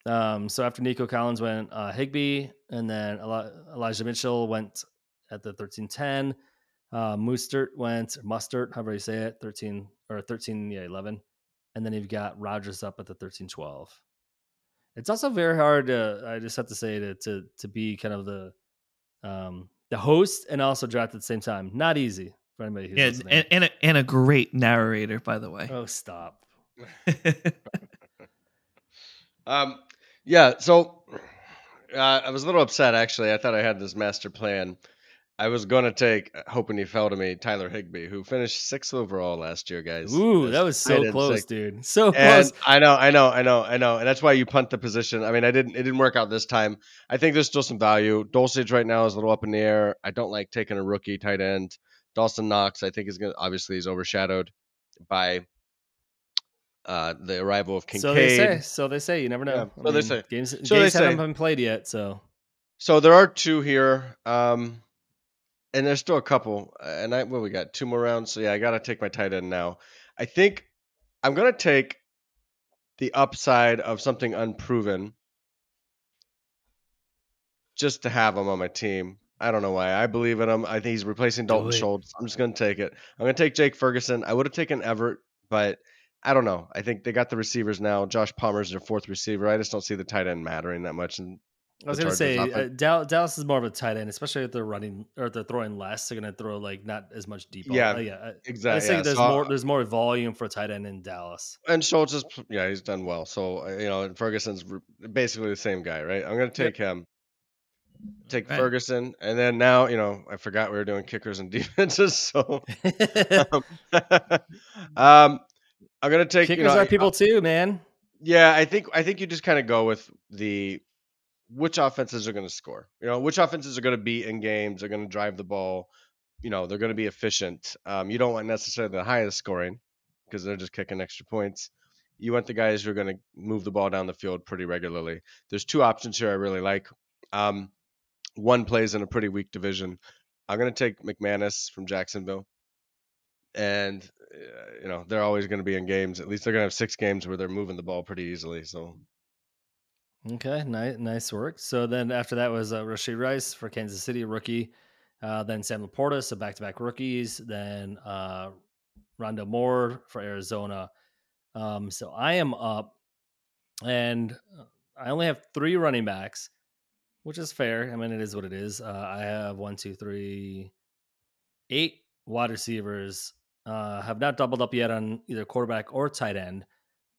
Um, so after Nico Collins went uh, Higbee, and then Elijah Mitchell went at the thirteen ten. Uh, Mostert went Mustard, however you say it, thirteen or thirteen, yeah, eleven, and then you've got Rogers up at the thirteen twelve. It's also very hard. To, I just have to say to to to be kind of the um, the host and also draft at the same time. Not easy for anybody who's Yeah, listening. and and a, and a great narrator, by the way. oh, stop. Um, yeah. So uh, I was a little upset actually. I thought I had this master plan. I was going to take, uh, hoping he fell to me, Tyler Higbee, who finished sixth overall last year, guys. Ooh, that was so close, six. dude. So And close. I know, I know, I know, I know, and that's why you punt the position. I mean, I didn't, it didn't work out this time. I think there's still some value. Dulcich right now is a little up in the air. I don't like taking a rookie tight end. Dawson Knox, I think is going to obviously he's overshadowed by uh, the arrival of Kincaid. So they say. So they say. You never know. Yeah, so they say. Games, So games they haven't been played yet. So So there are two here, um, and there's still a couple. uh, And I well, we got two more rounds. So yeah, I gotta take my tight end now. I think I'm gonna take the upside of something unproven, just to have him on my team. I don't know why. I believe in him. I think he's replacing Dalton. Schultz. I'm just gonna take it. I'm gonna take Jake Ferguson. I would have taken Everett, but I don't know. I think they got the receivers now. Josh Palmer's their fourth receiver. I just don't see the tight end mattering that much. And I was going to say uh. Dallas is more of a tight end, especially if they're running or if they're throwing less. They're going to throw like not as much deep. Yeah, Uh, yeah. I- I exactly. think yeah. there's So, more. There's more volume for a tight end in Dallas. And Schultz is, yeah, he's done well. So, uh, you know, Ferguson's basically the same guy, right? I'm going to take him, take Right. Ferguson. And then now, you know, I forgot we were doing kickers and defenses. So, um, um, I'm going to take, Kickers you know, are I- people too, man. yeah, I think, I think you just kind of go with the, which offenses are going to score, you know, which offenses are going to be in games, are going to drive the ball, you know, they're going to be efficient. Um, you don't want necessarily the highest scoring because they're just kicking extra points. You want the guys who are going to move the ball down the field pretty regularly. There's two options here I really like. Um, one plays in a pretty weak division. I'm going to take McManus from Jacksonville. And, uh, you know, they're always going to be in games. At least they're going to have six games where they're moving the ball pretty easily. So, Okay, nice, nice work. So then after that was uh, Rasheed Rice for Kansas City, rookie. Uh, then Sam Laporta, so back-to-back rookies. Then uh, Rondo Moore for Arizona. Um, so I am up, and uh, I only have three running backs, which is fair. I mean, it is what it is. Uh, I have one, two, three, eight wide receivers. Uh, have not doubled up yet on either quarterback or tight end,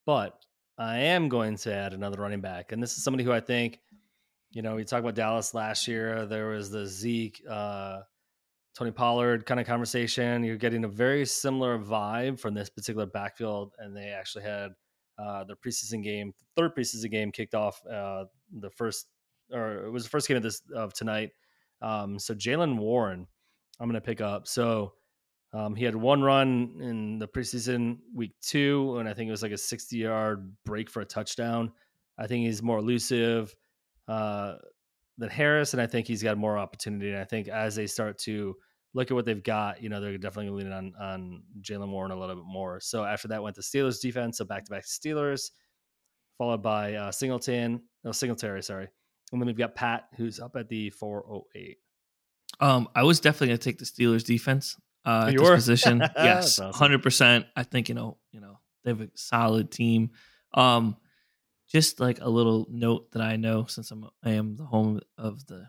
but I am going to add another running back, and this is somebody who I think, you know, we talked about Dallas last year. There was the Zeke, uh, Tony Pollard kind of conversation. You're getting a very similar vibe from this particular backfield, and they actually had uh, their preseason game, third preseason game, kicked off uh, the first, or it was the first game of this of tonight. Um, so Jaylen Warren, I'm going to pick up. So um, he had one run in the preseason week two, and I think it was like a 60 yard break for a touchdown. I think he's more elusive uh, than Harris, and I think he's got more opportunity. And I think as they start to look at what they've got, you know, they're definitely leaning on on Jaylen Warren a little bit more. So after that, went to Steelers defense, so back to back Steelers, followed by uh, Singleton, no Singletary, sorry, and then we've got Pat, who's up at the 408. Um, I was definitely gonna take the Steelers defense uh, at this position. That's yes, awesome. hundred percent. I think you know, you know, they have a solid team. Um, just like a little note that I know since I'm I am the home of the,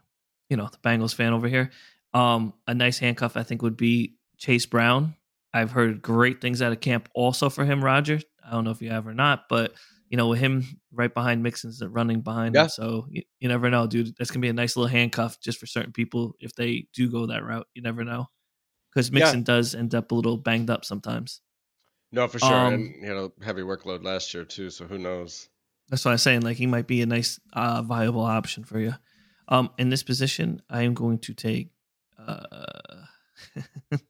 you know, the Bengals fan over here. Um, a nice handcuff I think would be Chase Brown. I've heard great things out of camp also for him, Roger. I don't know if you have or not, but you know, with him right behind Mixon's running behind Yeah. him. So you, you never know, dude. That's gonna be a nice little handcuff just for certain people if they do go that route. You never know. Because Yeah. Mixon does end up a little banged up sometimes. No, for sure. Um, and you know, heavy workload last year too. So who knows? That's what I'm saying. Like he might be a nice uh viable option for you. Um in this position, I am going to take uh if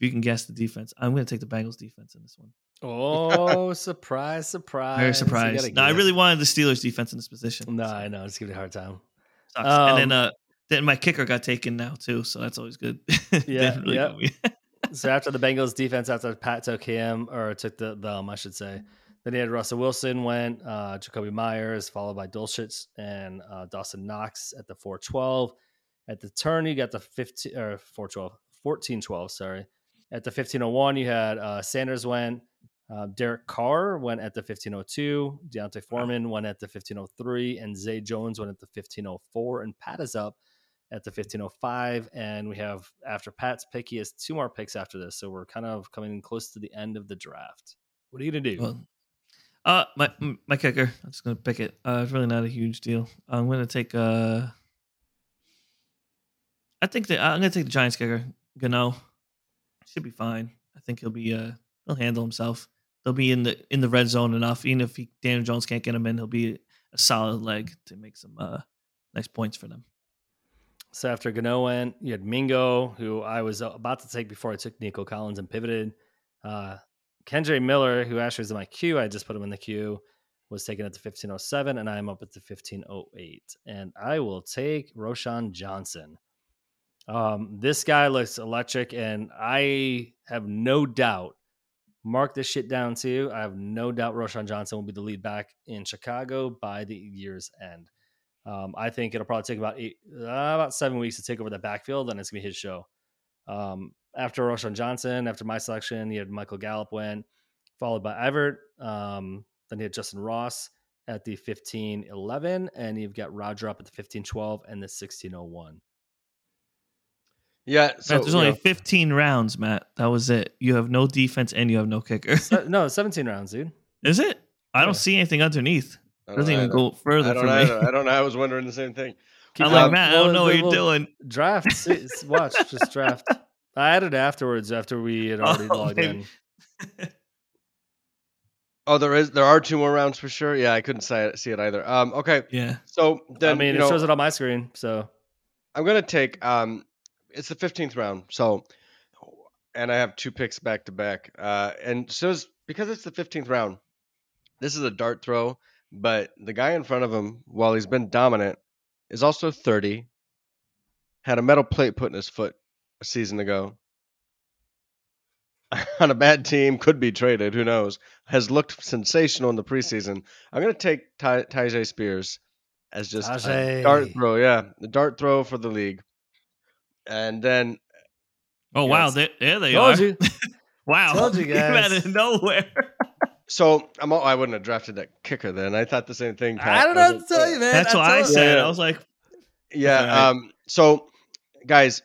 you can guess the defense, I'm gonna take the Bengals defense in this one. Oh, surprise, surprise. Very surprised. No, I really wanted the Steelers defense in this position. No, so I know. Just give me a hard time. sucks. and then Um, uh then my kicker got taken now too, so that's always good. Yeah, really yeah. so after the Bengals defense, after Pat took him or took the them, I should say. Then he had Russell Wilson went, uh, Jakobi Meyers, followed by Dulcich and uh, Dawson Knox at the 412. At the turn, you got the 15 or 412, 1412, sorry. At the 1501, you had uh, Sanders went, uh, Derek Carr went at the 1502, D'Onta Foreman went at the 1503, and Zay Jones went at the 1504. And Pat is up at the 1505 and we have after pat's pick he has two more picks after this so we're kind of coming close to the end of the draft what are you gonna do Well, uh, my my kicker. I'm just gonna pick it. Uh, it's really not a huge deal. I'm gonna take uh, I think that I'm gonna take the Giants kicker. Gano should be fine. I think he'll be uh, he'll handle himself. They'll be in the in the red zone enough. Even if he, Daniel Jones can't get him in, he'll be a solid leg to make some uh nice points for them. So after Gano went you had mingo who i was about to take before i took nico collins and pivoted uh kendra miller who actually was in my queue i just put him in the queue was taken at the 1507 and i'm up at the 1508 and i will take roschon johnson um, this guy looks electric and i have no doubt mark this shit down too. I have no doubt Roschon Johnson will be the lead back in Chicago by the year's end. Um, I think it'll probably take about eight, uh, about seven weeks to take over the backfield, and it's gonna be his show. Um, after Roschon Johnson, after my selection, he had Michael Gallup went, followed by Everett. Um, then he had Justin Ross at the 15-11, and you've got Roger up at the 15-12 and the 16-01. Yeah. So Matt, there's only know, 15 rounds, Matt. That was it. You have no defense and you have no kicker. No, 17 rounds, dude. Is it? I Yeah. don't see anything underneath. I It don't doesn't even go further I don't for me. either. I don't know. I was wondering the same thing. Keep I'm Um, like, Matt, I don't know what you're doing. Draft, see- watch, just draft. I added afterwards after we had already Oh, logged maybe. in. Oh, there is. There are two more rounds for sure. Yeah, I couldn't see it, see it either. Um. Okay. Yeah. So then I mean, you it know, shows it on my screen. So I'm gonna take um it's the 15th round. So and I have two picks back to back. Uh and so it's, because it's the 15th round, this is a dart throw, but the guy in front of him, while he's been dominant, is also 30. Had a metal plate put in his foot a season ago. On a bad team, could be traded. Who knows? Has looked sensational in the preseason. I'm gonna take Ty- Tyjae Spears as just a Tyjae. dart throw. Yeah, the dart throw for the league. And then Oh wow, Yes. there, there they told are. you. Wow, Told you Came out of nowhere. So I'm. all- I wouldn't have drafted that kicker then. I thought the same thing. Pat. I don't know was what to like, tell you, man. That's what I said. Yeah. I was like, Yeah. That's all right. Um. So, guys,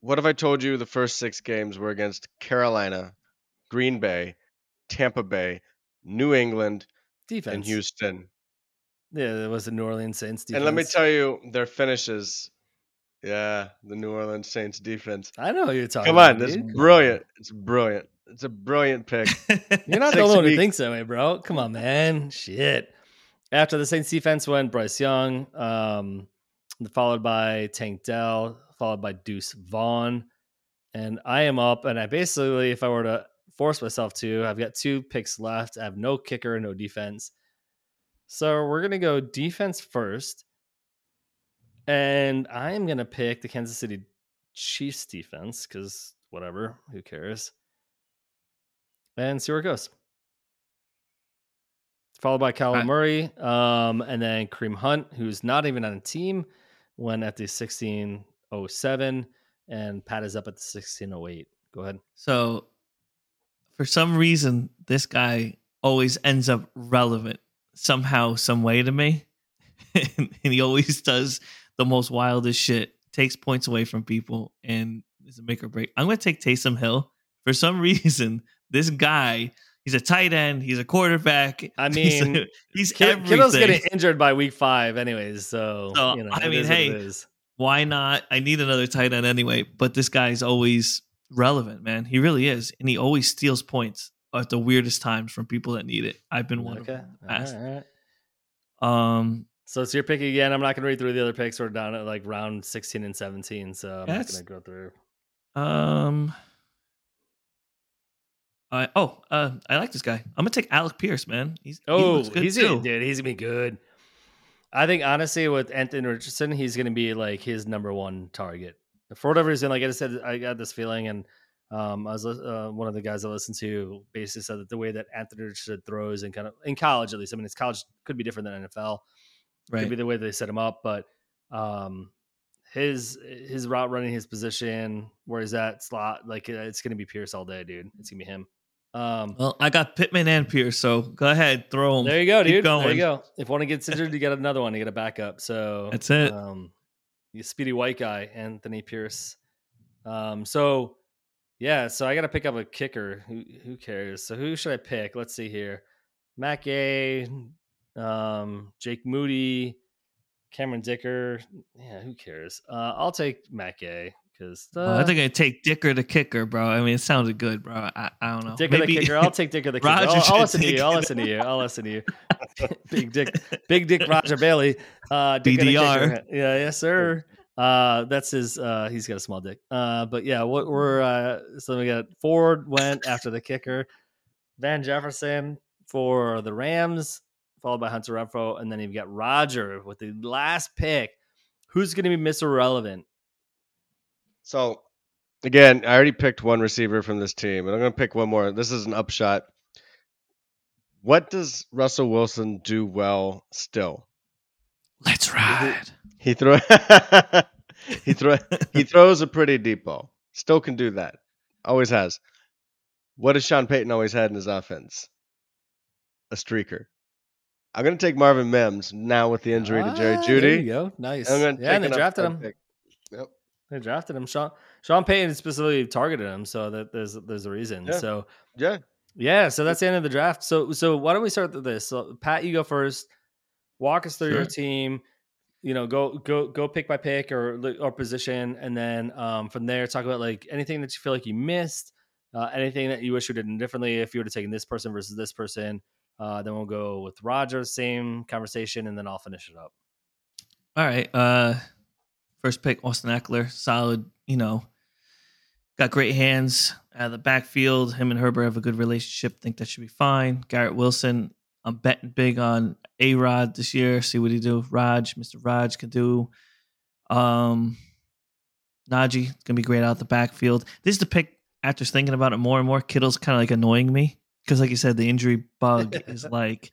what if I told you the first six games were against Carolina, Green Bay, Tampa Bay, New England, Defense. and Houston? Yeah, it was the New Orleans Saints defense. And let me tell you, their finishes. Yeah, the New Orleans Saints defense. I know who you're talking Come about. on, that's dude. Come brilliant. It's brilliant. It's a brilliant pick. You're not the only one who thinks that way, bro. Come on, man. Shit. After the Saints defense went Bryce Young, um, followed by Tank Dell, followed by Deuce Vaughn. And I am up, and I basically, if I were to force myself to, I've got two picks left. I have no kicker, no defense. So we're gonna go defense first. And I am gonna pick the Kansas City Chiefs defense, because whatever, who cares? And see where it goes followed by Right. Murray, um, and then Kareem Hunt, who's not even on a team, went at the 1607, and Pat is up at the 1608. Go ahead. so for some reason, this guy always ends up relevant somehow, some way to me, and he always does the most wildest shit, takes points away from people, and is a make or break. I'm going to take Taysom Hill. For some reason, this guy He's a tight end. He's a quarterback. I he's, mean, he's Kid- everything. Kittle's getting injured by week five, anyways. So, So, you know, I mean, hey. Why not? I need another tight end anyway. But this guy's always relevant, man. He really is, and he always steals points at the weirdest times from people that need it. I've been one okay. of them. past. all right. Um, So it's your pick again. I'm not going to read through the other picks. We're down at like round 16 and 17. So I'm not going to go through. um, I oh, uh, I like this guy. I'm gonna take Alec Pierce, man. He's he Oh, good he's gonna, dude, he's gonna be good. I think honestly, with Anthony Richardson, he's gonna be like his number one target for whatever reason. Like I just said, I got this feeling, and um, I was uh, one of the guys I listened to basically said that the way that Anthony Richardson throws and kind of in college at least. I mean, his college could be different than NFL. Could be the way they set him up, but um, his his route running, his position, where he's at slot, like uh, it's gonna be Pierce all day, dude. It's gonna be him. Um, Well, I got Pittman and Pierce, so go ahead, throw them. There you go, Keep dude. There you go. If one gets injured, you get another one. You get a backup. So That's it. Um, you speedy white guy, Anthony Pierce. Um, so yeah, so I got to pick up a kicker. Who who cares? So who should I pick? Let's see here. Mac A, um, Jake Moody, Cameron Dicker. Yeah, who cares? Uh, I'll take Mac A because Oh, I think I take Dicker the kicker, bro. I mean, it sounded good, bro. I, I don't know. Dicker the kicker. I'll take Dicker the kicker. I'll, I'll listen to you. I'll listen to you. I'll listen to you. Big Dick, Big Dick Roger Bailey. Uh, Dicker BDR. Yeah, yes, sir. Uh, that's his. Uh, he's got a small dick. Uh, but yeah, what we're uh, so we got Ford went after the kicker, Van Jefferson for the Rams, followed by Hunter Renfrow, and then you've got Roger with the last pick. Who's going to be Mr. Relevant? So, again, I already picked one receiver from this team, and I'm going to pick one more. This is an upshot. What does Russell Wilson do well still? Let's ride. He throw he throw he throws a pretty deep ball. Still can do that. Always has. What has Sean Payton always had in his offense? A streaker. I'm going to take Marvin Mims now with the injury to Jerry Ah, Jeudy. There you go. Nice. I'm going to yeah, and they drafted him. Yep. They drafted him. Sean Sean Payton specifically targeted him, so that there's there's a reason. Yeah. So Yeah. yeah, so that's the end of the draft. So so why don't we start with this? So Pat, you go first. Walk us through your team. You know, go go go pick by pick or or position, and then um, from there talk about like anything that you feel like you missed, uh, anything that you wish you did differently. If you would have taken this person versus this person, uh, then we'll go with Roger, same conversation, and then I'll finish it up. All right. Uh first pick, Austin Ekeler. Solid, you know. Got great hands out of the backfield. Him and Herbert have a good relationship. Think that should be fine. Garrett Wilson. I'm betting big on A Rod this year. See what he do. Raj, Mr. Raj can do. Um Najee gonna be great out the backfield. This is the pick after thinking about it more and more. Kittle's kind of like annoying me because, like you said, the injury bug is like.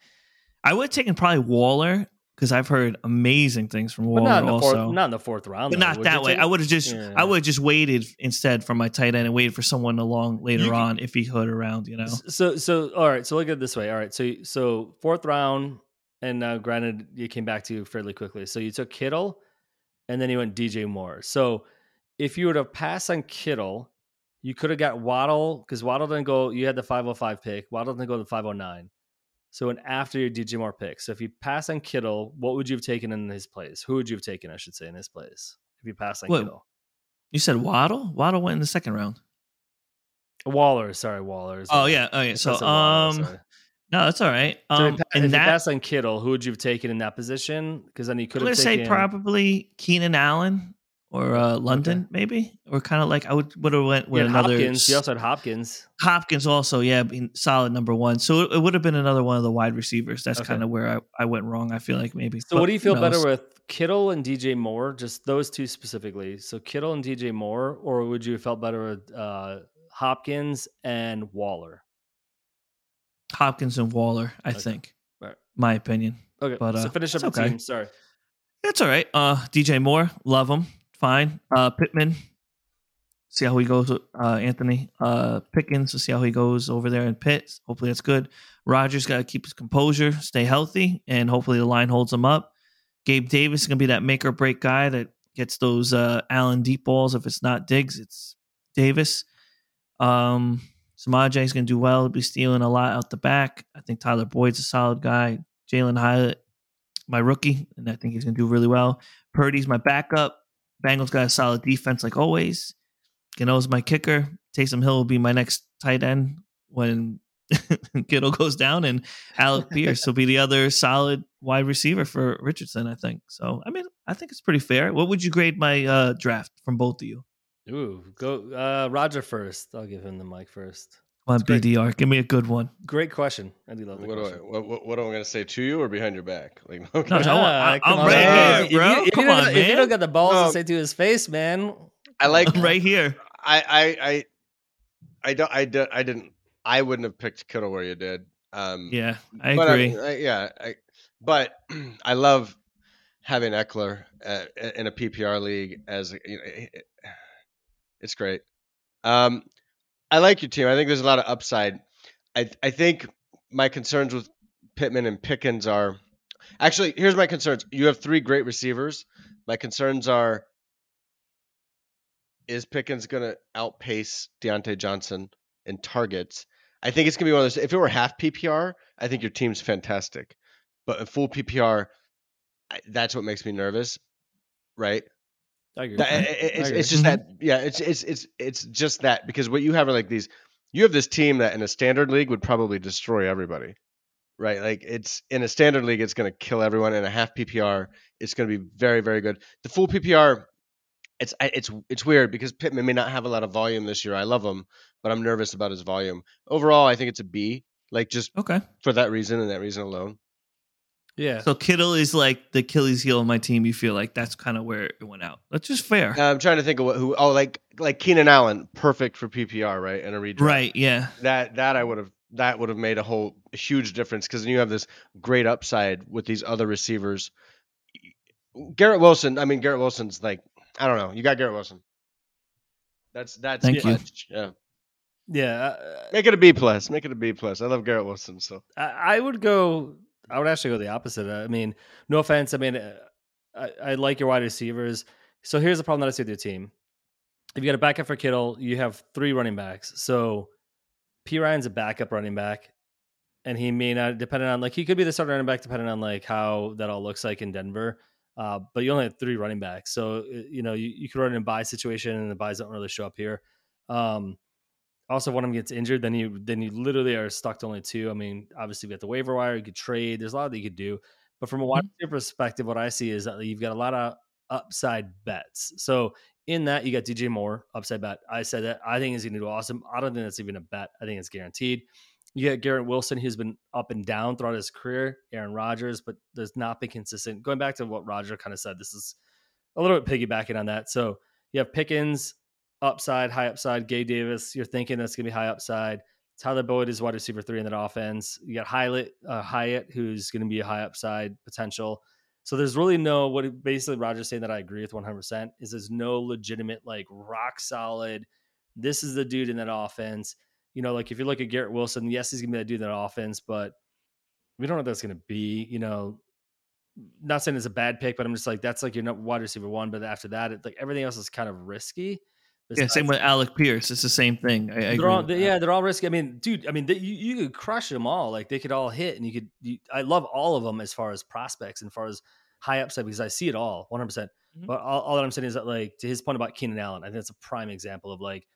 I would have taken probably Waller because I've heard amazing things from Waller not in the also. fourth, not in the fourth round. but though. not that way. take- I would have just Yeah. I would have just waited instead for my tight end and waited for someone along later You- on if he hood around, you know. So so all right. So look at it this way. All right. So so fourth round, and uh, granted, you came back to you fairly quickly. So you took Kittle, and then you went DJ Moore. So if you were to pass on Kittle, you could have got Waddle because Waddle didn't go. You had the five hundred five pick. Waddle didn't go to the five hundred nine. So and after your DJ Moore pick. So if you pass on Kittle, what would you have taken in his place? Who would you have taken? I should say in his place if you pass on What? Kittle. You said Waddle? Waddle went in the second round. Waller, sorry, Waller. Oh yeah, okay. So said Waller, um no, that's all right. So Um if, pa- if and you pass on Kittle, who would you have taken in that position? Because then you I'm could gonna say probably Keenan Allen or uh, London, maybe, or kind of like I would would have went with another Hopkins. You also had Hopkins. Hopkins also, yeah, being solid number one. So it, it would have been another one of the wide receivers. That's Okay. kind of where I, I went wrong. I feel like maybe. So But what do you feel better with Kittle and DJ Moore? Just those two specifically. So Kittle and DJ Moore, or would you have felt better with uh, Hopkins and Waller? Hopkins and Waller? I Okay. think, Right. my opinion. Okay, But, so uh, finish up the okay. team. Sorry. That's all right. Uh, DJ Moore, love him, fine. Uh, Pittman, see how he goes. with, Uh, Anthony uh, Pickens, we'll see how he goes over there in Pitt. Hopefully that's good. Rodgers got to keep his composure, stay healthy, and hopefully the line holds him up. Gabe Davis is gonna be that make or break guy that gets those uh, Allen deep balls. If it's not Diggs, it's Davis. Um, Samaje's going to do well. He'll be stealing a lot out the back. I think Tyler Boyd's a solid guy. Jalin Hyatt, my rookie, and I think he's going to do really well. Purdy's my backup. Bengals got a solid defense like always. Gano's my kicker. Taysom Hill will be my next tight end when Kittle goes down, and Alec Pierce will be the other solid wide receiver for Richardson. I think so. I mean, I think it's pretty fair. What would you grade my uh, draft from both of you? Ooh, go uh, Roger first. I'll give him the mic first. Come on, BDR, give me a good one. Great question. I do love What, do I, what, what, what am I going to say to you or behind your back? Like, okay. No, I want- I- come I'm on, right man. here, bro. If you, if Come you don't, If you don't got the balls No. to say to his face, man. I like. I'm right here. I, I, I, I don't. I, don't- I didn't. I wouldn't have picked Kittle where you did. Um, Yeah, I but agree. I, yeah, I, but I love having Ekeler uh, in a PPR league as you know, it- it's great. Um, I like your team. I think there's a lot of upside. I I think my concerns with Pittman and Pickens are actually here's my concerns. You have three great receivers. My concerns are is Pickens to outpace Diontae Johnson in targets? I think it's to be one of those. If it were half PPR, I think your team's fantastic. But in full PPR, that's what makes me nervous, right? I agree. That- it- it's, I agree. it's just Mhm. that, yeah. It's it's it's it's just that because what you have are like these. You have this team that in a standard league would probably destroy everybody, right? Like it's in a standard league, it's going to kill everyone. In a half PPR, it's going to be very very good. The full PPR, it's it's it's weird because Pittman may not have a lot of volume this year. I love him, but I'm nervous about his volume. Overall, I think it's a B, like just Okay. for that reason and that reason alone. Yeah. So Kittle is like the Achilles heel of my team. You feel like that's kind of where it went out. That's just fair. Uh, I'm trying to think of what who. Oh, like like Keenan Allen, perfect for PPR, right? And a redraft. right. Yeah. that that I would have that would have made a whole a huge difference because then you have this great upside with these other receivers. Garrett Wilson, I mean Garrett Wilson's like I don't know. You got Garrett Wilson. That's that's Thank you. clutch. Yeah, yeah. uh, make it a B plus. Make it a B plus. I love Garrett Wilson. So I, I would go. I would actually go the opposite. I mean, no offense. I mean, uh, I, I like your wide receivers. So here's the problem that I see with your team. If you got a backup for Kittle, you have three running backs. So Perine's a backup running back, and he may not, depending on like he could be the starting running back, depending on like how that all looks like in Denver. Uh, but you only have three running backs, so uh, you know you, you could run in a bye situation, and the byes don't really show up here. Um, also, one of them gets injured, then you then you literally are stuck to only two. I mean, obviously, we got the waiver wire, you could trade. There's a lot that you could do. But from a wide receiver mm-hmm. perspective, what I see is that you've got a lot of upside bets. So in that, you got DJ Moore, upside bet. I said that I think he's going to do awesome. I don't think that's even a bet. I think it's guaranteed. You got Garrett Wilson, who's been up and down throughout his career. Aaron Rodgers, but there's not been consistent. Going back to what Roger kind of said, this is a little bit piggybacking on that. So you have Pickens, upside, high upside. Gabe Davis, you're thinking that's going to be high upside. Tyler Boyd is wide receiver three in that offense. You got Hyatt, uh, Hyatt, who's going to be a high upside potential. So there's really no what basically Roger's saying that I agree with 100 percent is there's no legitimate like rock solid. This is the dude in that offense. You know, like if you look at Garrett Wilson, yes, he's gonna be that dude in that offense, but we don't know what that's gonna be. You know, not saying it's a bad pick, but I'm just like that's like your wide receiver one. But after that, it, like everything else is kind of risky. Yeah. Same with Alec Pierce. It's the same thing. I, I they're all, they- yeah, they're all risky. I mean, dude, I mean, they, you, you could crush them all. Like they could all hit, and you could. You, I love all of them as far as prospects and as far as high upside because I see it all 100. percent Mhm. But all, all that I'm saying is that, like, to his point about Keenan Allen, I think that's a prime example of like,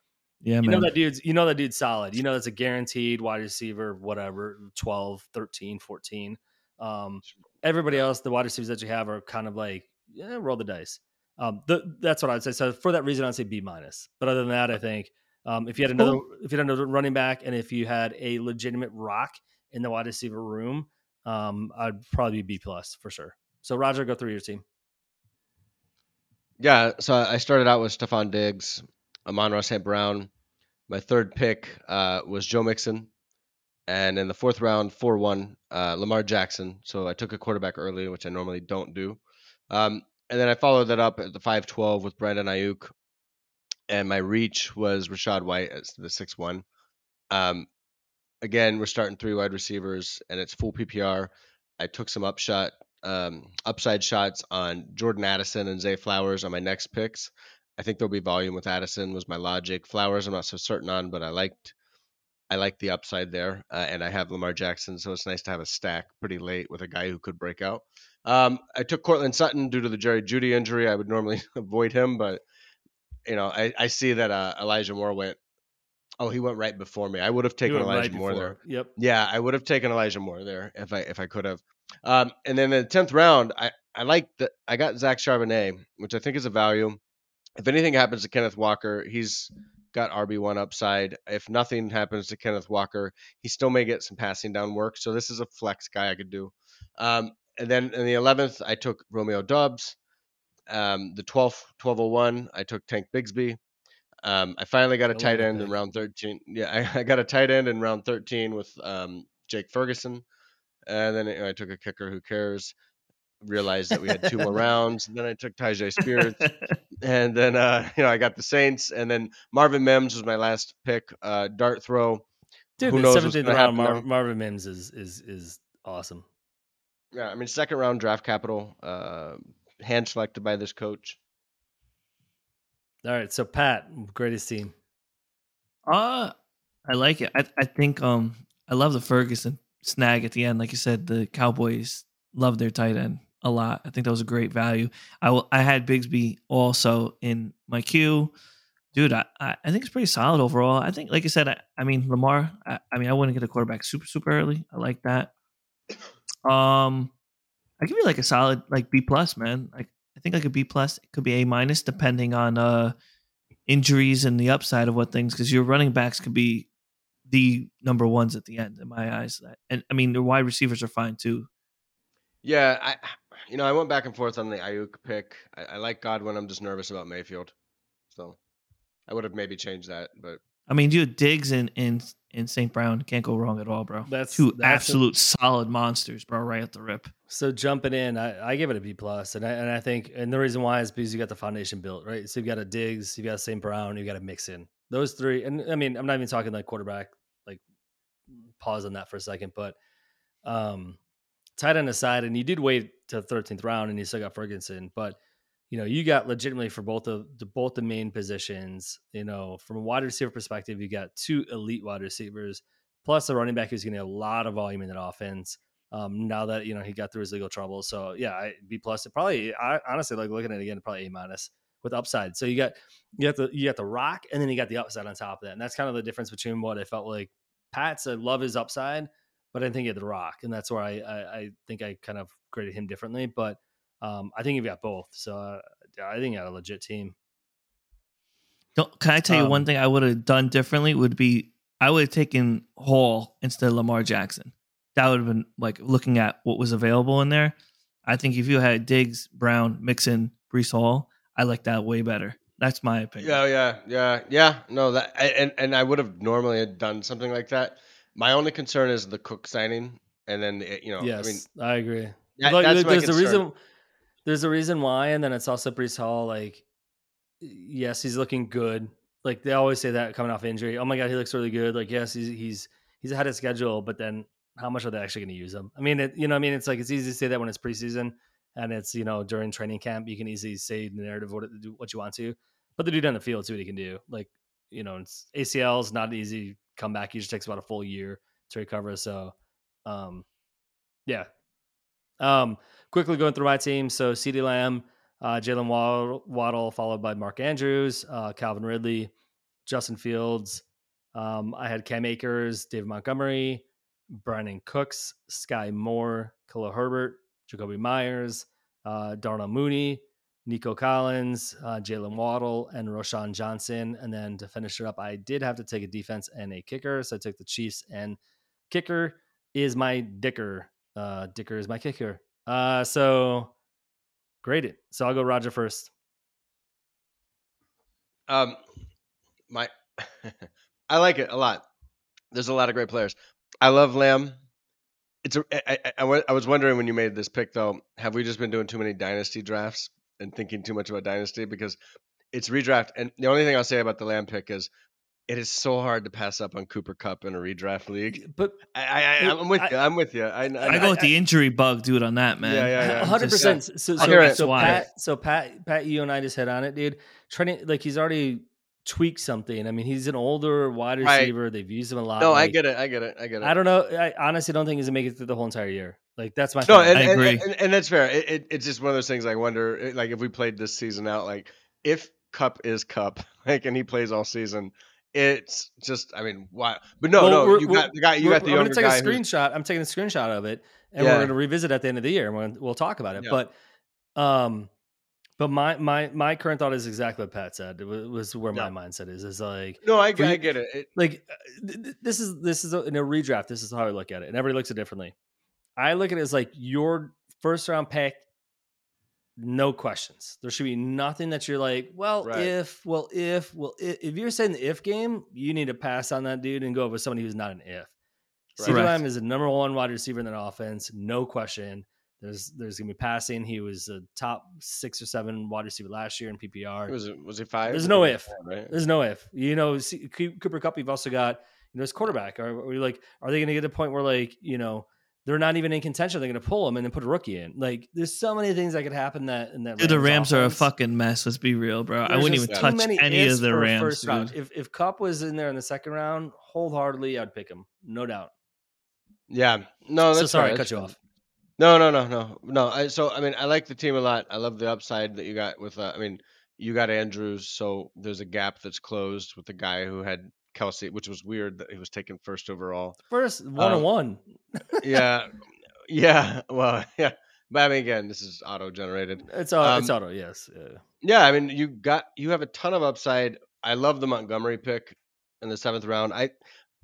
Yeah, you man. know that dude's, you know that dude's solid. You know that's a guaranteed wide receiver, whatever, 12, 13, 14. Um, everybody else, the wide receivers that you have are kind of like, yeah, roll the dice. Um, the, that's what I'd say. So for that reason, I'd say B minus. But other than that, I think um, if you had another, if you had another running back, and if you had a legitimate rock in the wide receiver room, um, I'd probably be B plus for sure. So Roger, go through your team. yeah, so I started out with Stefon Diggs, Amon-Ra St. Brown. My third pick uh, was Joe Mixon, and in the fourth round, four one, uh, Lamar Jackson. So I took a quarterback early, which I normally don't do. Um, and then I followed that up at the five twelve with Brandon Aiyuk, and my reach was Rachaad White as the six one. Um, again, we're starting three wide receivers, and it's full PPR. I took some upshot, um, upside shots on Jordan Addison and Zay Flowers on my next picks. I think there'll be volume with Addison was my logic. Flowers, I'm not so certain on, but I liked. I like the upside there, uh, and I have Lamar Jackson, so it's nice to have a stack pretty late with a guy who could break out. Um, I took Courtland Sutton due to the Jerry Jeudy injury. I would normally avoid him, but you know, I, I see that uh, Elijah Moore went. Oh, he went right before me. I would have taken Elijah right Moore before. there. Yep. Yeah, I would have taken Elijah Moore there if I if I could have. Um, and then in the tenth round, I I like that I got Zach Charbonnet, which I think is a value. If anything happens to Kenneth Walker, he's got RB1 upside. If nothing happens to Kenneth Walker, he still may get some passing down work. So this is a flex guy I could do. Um, and then in the 11th, I took Romeo Doubs. Um, the 12th, 1201, I took Tank Bigsby. Um, I finally got a tight end in round 13. Yeah, I, I, got a tight end in round 13 with um, Jake Ferguson. And then I took a kicker. Who cares? realized that we had two more rounds. And then I took Tyjae Spears, and then uh, you know I got the Saints, and then Marvin Mims was my last pick. Uh, dart throw. Dude, Who the seventeenth round, Mar- Marvin Mims is is is awesome. Yeah, I mean second round draft capital, uh, hand selected by this coach. All right, so Pat, greatest team. Uh I like it. I I think um I love the Ferguson snag at the end. Like you said, the Cowboys love their tight end a lot. I think that was a great value. I will, I had Bigsby also in my queue. Dude, I, I think it's pretty solid overall. I think, like I said, I, I mean Lamar. I, I, mean, I wouldn't get a quarterback super super early. I like that. Um, I give you like a solid like B plus, man. Like I think like a B plus. It could be A minus depending on uh injuries and the upside of what things because your running backs could be the number ones at the end in my eyes. And I mean, the wide receivers are fine too. Yeah, I you know I went back and forth on the Aiyuk pick. I, I like Godwin. I'm just nervous about Mayfield, so I would have maybe changed that. But I mean, dude, Diggs and in in St. Brown can't go wrong at all, bro. That's two that's absolute a, solid monsters, bro. Right at the rip. So jumping in, I, I give it a B plus, and I and I think, and the reason why is because you got the foundation built, right? So you've got a Diggs, you've got St. Brown, you got a Mixon Those three, and I mean, I'm not even talking like quarterback. Like, pause on that for a second, but um, tight end aside, and you did wait to the 13th round, and you still got Ferguson, but you know you got legitimately for both of the both the main positions. You know, from a wide receiver perspective, you got two elite wide receivers plus a running back who's going to get a lot of volume in that offense. Um, now that you know he got through his legal trouble, so yeah, I, B plus. It probably, I honestly like looking at it again, probably A minus with upside. So you got you got the you got the rock, and then you got the upside on top of that, and that's kind of the difference between what I felt like. Pat's I love his upside, but I think he had the rock, and that's where I I, I think I kind of graded him differently. But um, I think you've got both, so uh, I think you got a legit team. Don't, can I tell you um, one thing I would have done differently? Would be I would have taken Hall instead of Lamar Jackson. That would have been like looking at what was available in there. I think if you had Diggs, Brown, Mixon, Breece Hall, I like that way better. That's my opinion. Yeah, yeah, yeah, yeah. No, that and and I would have normally done something like that. My only concern is the Cook signing, and then eh, you know, yes, I mean, I agree. That, like, there's a reason. There's a reason why, and then it's also Breece Hall. Like, yes, he's looking good. Like they always say that coming off injury. Oh my god, he looks really good. Like, yes, he's he's he's ahead of schedule, but then how much are they actually going to use him? I mean, it, you know, I mean, it's like it's easy to say that when it's preseason and it's you know during training camp, you can easily say the narrative what what you want to, but the dude on the field, see what he can do. Like, you know, it's ACL is not easy comeback usually takes about a full year to recover. So, um, yeah. Um, quickly going through my team. So, CeeDee Lamb, uh, Jaylen Waddle, Waddle, followed by Mark Andrews, uh, Calvin Ridley, Justin Fields. Um, I had Cam Akers, David Montgomery, Brandin Cooks, Skyy Moore, Khalil Herbert, Jakobi Meyers, uh, Darnell Mooney, Nico Collins, uh, Jaylen Waddle, and Roschon Johnson. And then to finish it up, I did have to take a defense and a kicker. So I took the Chiefs, and kicker is my dicker. Uh, dicker is my kicker. Uh, so it. So I'll go Roger first. Um, my, I like it a lot. There's a lot of great players. I love Lamb. It's a. I, I, I was wondering when you made this pick though. Have we just been doing too many dynasty drafts? and thinking too much about dynasty because it's redraft. And the only thing I'll say about the Lamb pick is it is so hard to pass up on Cooper Kupp in a redraft league. But I, I, am with I, you. I'm with you. I, I, I go with the injury bug, dude, on that man. Yeah, yeah, yeah. hundred percent. So, so, so Pat, so Pat, Pat, you and I just hit on it, dude. Trying to like he's already tweaked something. I mean, he's an older wide Right. receiver. They've used him a lot. No, I get it. I get it. I get it. I don't know. I honestly don't think he's gonna make it through the whole entire year. Like that's my No, and, I agree. And, and that's fair. It, it, it's just one of those things. I wonder, like, if we played this season out, like, if Kupp is Kupp, like, and he plays all season, it's just, I mean, why? But no, Well, no, you got the guy. You got the I'm gonna take a screenshot. I'm taking a screenshot of it, and Yeah. we're gonna revisit at the end of the year. and we'll, we'll talk about it. Yeah. But, um, but my my my current thought is exactly what Pat said. It was, was where Yeah. my mindset is. Is like No, I, I get it. it. like uh, th- th- this is this is a, in a redraft. This is how I look at it, and everybody looks at it differently. I look at it as like your first round pick, no questions. There should be nothing that you're like, well, Right. if, well, if, well, if, if you're saying the if game, you need to pass on that dude and go with somebody who's not an if. Right. CeeDee Lamb is the number one wide receiver in that offense, no question. There's there's gonna be passing. He was a top six or seven wide receiver last year in PPR. Was it, was it five? There's no if. five, Right? There's no if. You know, Coo- Cooper Kupp. You've also got you know his quarterback. Are, are we like, are they going to get to a point where like you know they're not even in contention? They're going to pull him and then put a rookie in. Like, there's so many things that could happen that in that. Dude, the Rams are a fucking mess. Let's be real, bro. I wouldn't even touch any of the Rams. First round. If if Kupp was in there in the second round, wholeheartedly, I'd pick him, no doubt. Yeah. No, so sorry, fair, I cut you off. No, no, no, no, no. I, so I mean, I like the team a lot. I love the upside that you got with. Uh, I mean, you got Andrews, so there's a gap that's closed with the guy who had Kelce, which was weird that he was taken first overall. First one on Um, one. yeah, yeah. Well, yeah. But I mean, again, this is auto generated. It's it's um, auto. Yes. Yeah. Yeah, I mean, you got you have a ton of upside. I love the Montgomery pick in the seventh round. I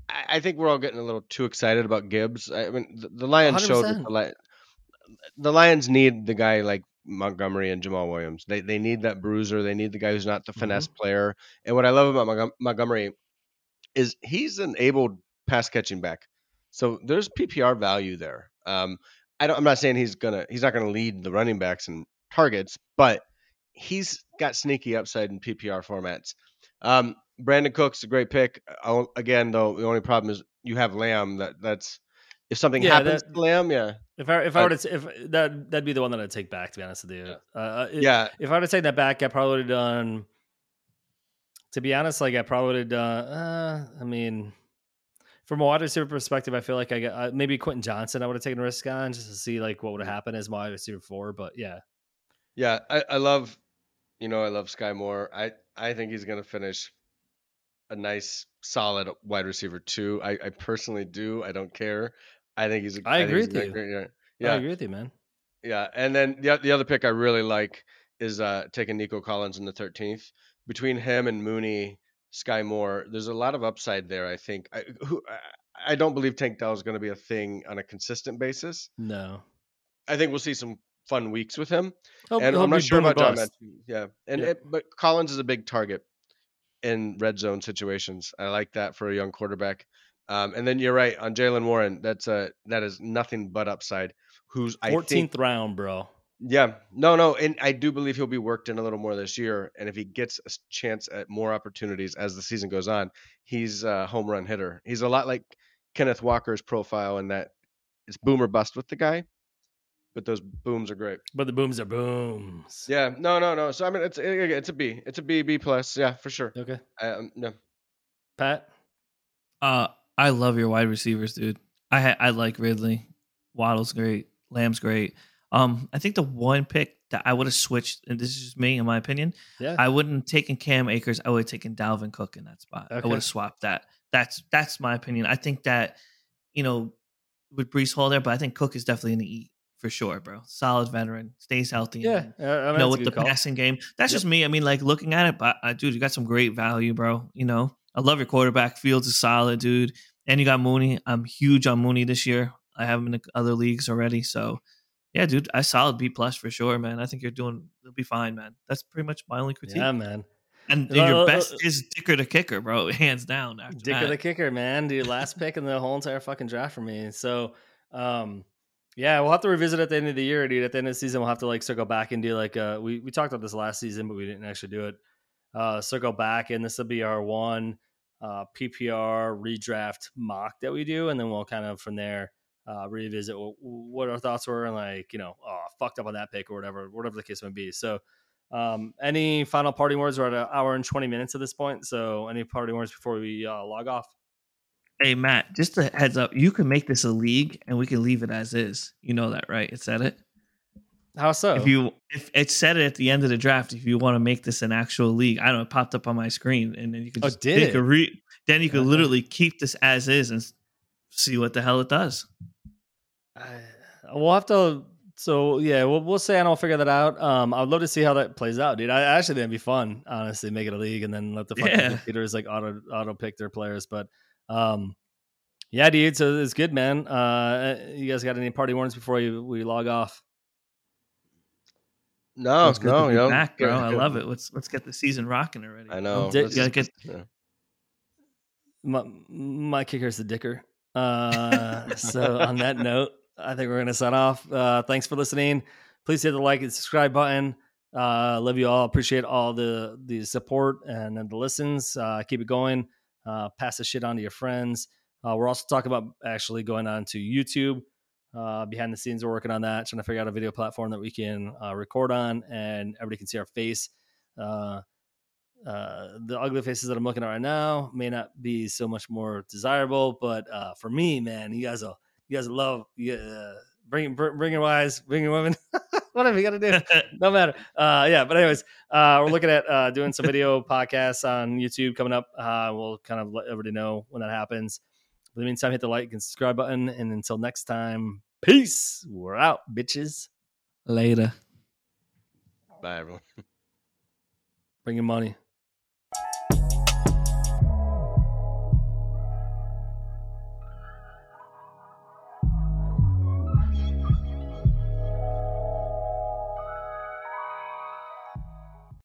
I think we're all getting a little too excited about Gibbs. I mean, the, the Lions showed 100%. the, Li- the Lions need the guy like Montgomery and Jamaal Williams. They they need that bruiser. They need the guy who's not the finesse player. And what I love about Montgomery is he's an able pass catching back. So there's PPR value there. Um, I don't, I'm not saying he's gonna he's not gonna lead the running backs and targets, but he's got sneaky upside in PPR formats. Um, Brandin Cooks a great pick. Uh, Again, though, the only problem is you have Lamb. That that's if something Yeah, happens that- to Lamb, yeah, If I if I I- were to if that that'd be the one that I'd take back. To be honest with you. Uh, Uh, it- yeah, if I were to take that back, I probably would have done. To be honest, like I probably would have done. Uh, I mean, from a wide receiver perspective, I feel like I got uh, maybe Quentin Johnston. I would have taken a risk on just to see like what would have happened as my wide receiver four. But yeah, yeah. I, I love, you know, I love Skyy Moore. I I think he's gonna finish a nice, solid wide receiver too. I, I personally do. I don't care. I think he's. a- I think agree he's with you. great- yeah. I agree with you, man. Yeah, and then the the other pick I really like is uh taking Nico Collins in the 13th. Between him and Mooney, Skyy Moore, there's a lot of upside there. I think. I who I- I don't believe Tank Dell is going to be a thing on a consistent basis. No, I think we'll see some fun weeks with him, He'll- and he'll I'm not be sure about John. Matthews. Yeah, and Yeah. It, but Collins is a big target in red zone situations. I like that for a young quarterback. Um, and then you're right on Jaylen Warren. That's a that is nothing but upside. Who's I think Fourteenth round, bro. Yeah, no, no, and I do believe he'll be worked in a little more this year. And if he gets a chance at more opportunities as the season goes on, he's a home run hitter. He's a lot like Kenneth Walker's profile in that it's boom or bust with the guy, but those booms are great. But the booms are booms. Yeah, no, no, no. So I mean, it's it's a B, it's a B, B plus. Yeah, for sure. Okay, um, no, Pat. Uh, I love your wide receivers, dude. I ha- I like Ridley. Waddle's great. Lamb's great. Um, I think the one pick that I would have switched, and this is just me in my opinion, Yeah. I wouldn't have taken Cam Akers. I would have taken Dalvin Cook in that spot. I would have swapped that. That's that's my opinion. I think that you know with Breece Hall there, but I think Cook is definitely in the eat for sure, bro. Solid veteran, stays healthy. yeah. and, uh, I mean, know, with the call. passing game. That's Yep. just me. I mean, like looking at it, but uh, dude, you got some great value, bro. You know, I love your quarterback. Fields is solid, dude. And you got Mooney. I'm huge on Mooney this year. I have him in other leagues already. So, yeah, dude, I solid B plus for sure, man. I think you're doing. You'll be fine, man. That's pretty much my only critique. Yeah, man. and Uh, your best uh, is Dicker the kicker, bro. Hands down. After Dick that. the kicker, man. Dude, last pick in the whole entire fucking draft for me. So, um, yeah, we'll have to revisit at the end of the year, dude. At the end of the season, we'll have to like circle back and do like uh we we talked about this last season, but we didn't actually do it. Uh, circle back, and this will be our one uh PPR redraft mock that we do, and then we'll kind of from there uh revisit what, what our thoughts were and like you know, oh, fucked up on that pick or whatever, whatever the case may be. So. Um, any final parting words? We're at an hour and 20 minutes at this point. So, any parting words before we uh, log off? Hey Matt, just a heads up, you can make this a league and we can leave it as is. You know that, right? It said it. How so? If you if it said it at the end of the draft, if you want to make this an actual league, I don't know, it popped up on my screen and then you can Oh, just did take it? a re then you can Okay. literally keep this as is and see what the hell it does. I- we'll have to. So yeah, we'll we'll say and I'll figure that out. Um, I'd love to see how that plays out, dude. I I actually think it'd be fun, honestly, make it a league and then let the fucking Yeah. computers like auto auto pick their players. But um, yeah, dude. So it's good, man. Uh, you guys got any party warnings before we we log off? No, it's good no, to be you back, bro. I love it. Let's let's get the season rocking already. I know. Di- let's- gotta get- yeah. My my is the dicker. Uh, so on that note, I think we're gonna sign off. Uh, thanks for listening. Please hit the like and subscribe button. Uh, love you all. Appreciate all the the support and, the listens. Uh, keep it going. Uh, pass the shit on to your friends. Uh, we're also talking about actually going on to YouTube. Uh, behind the scenes, we're working on that, trying to figure out a video platform that we can uh, record on and everybody can see our face. Uh, uh, the ugly faces that I'm looking at right now may not be so much more desirable, but uh, for me, man, you guys will you guys love you, uh, bring bring bring your wives, bring your women, whatever you got to do. No matter. Uh, yeah, but anyways, uh, we're looking at uh, doing some video podcasts on YouTube coming up. Uh, we'll kind of let everybody know when that happens. In the meantime, hit the like and subscribe button, and until next time, peace. We're out, bitches. Later. Bye, everyone. Bring your money.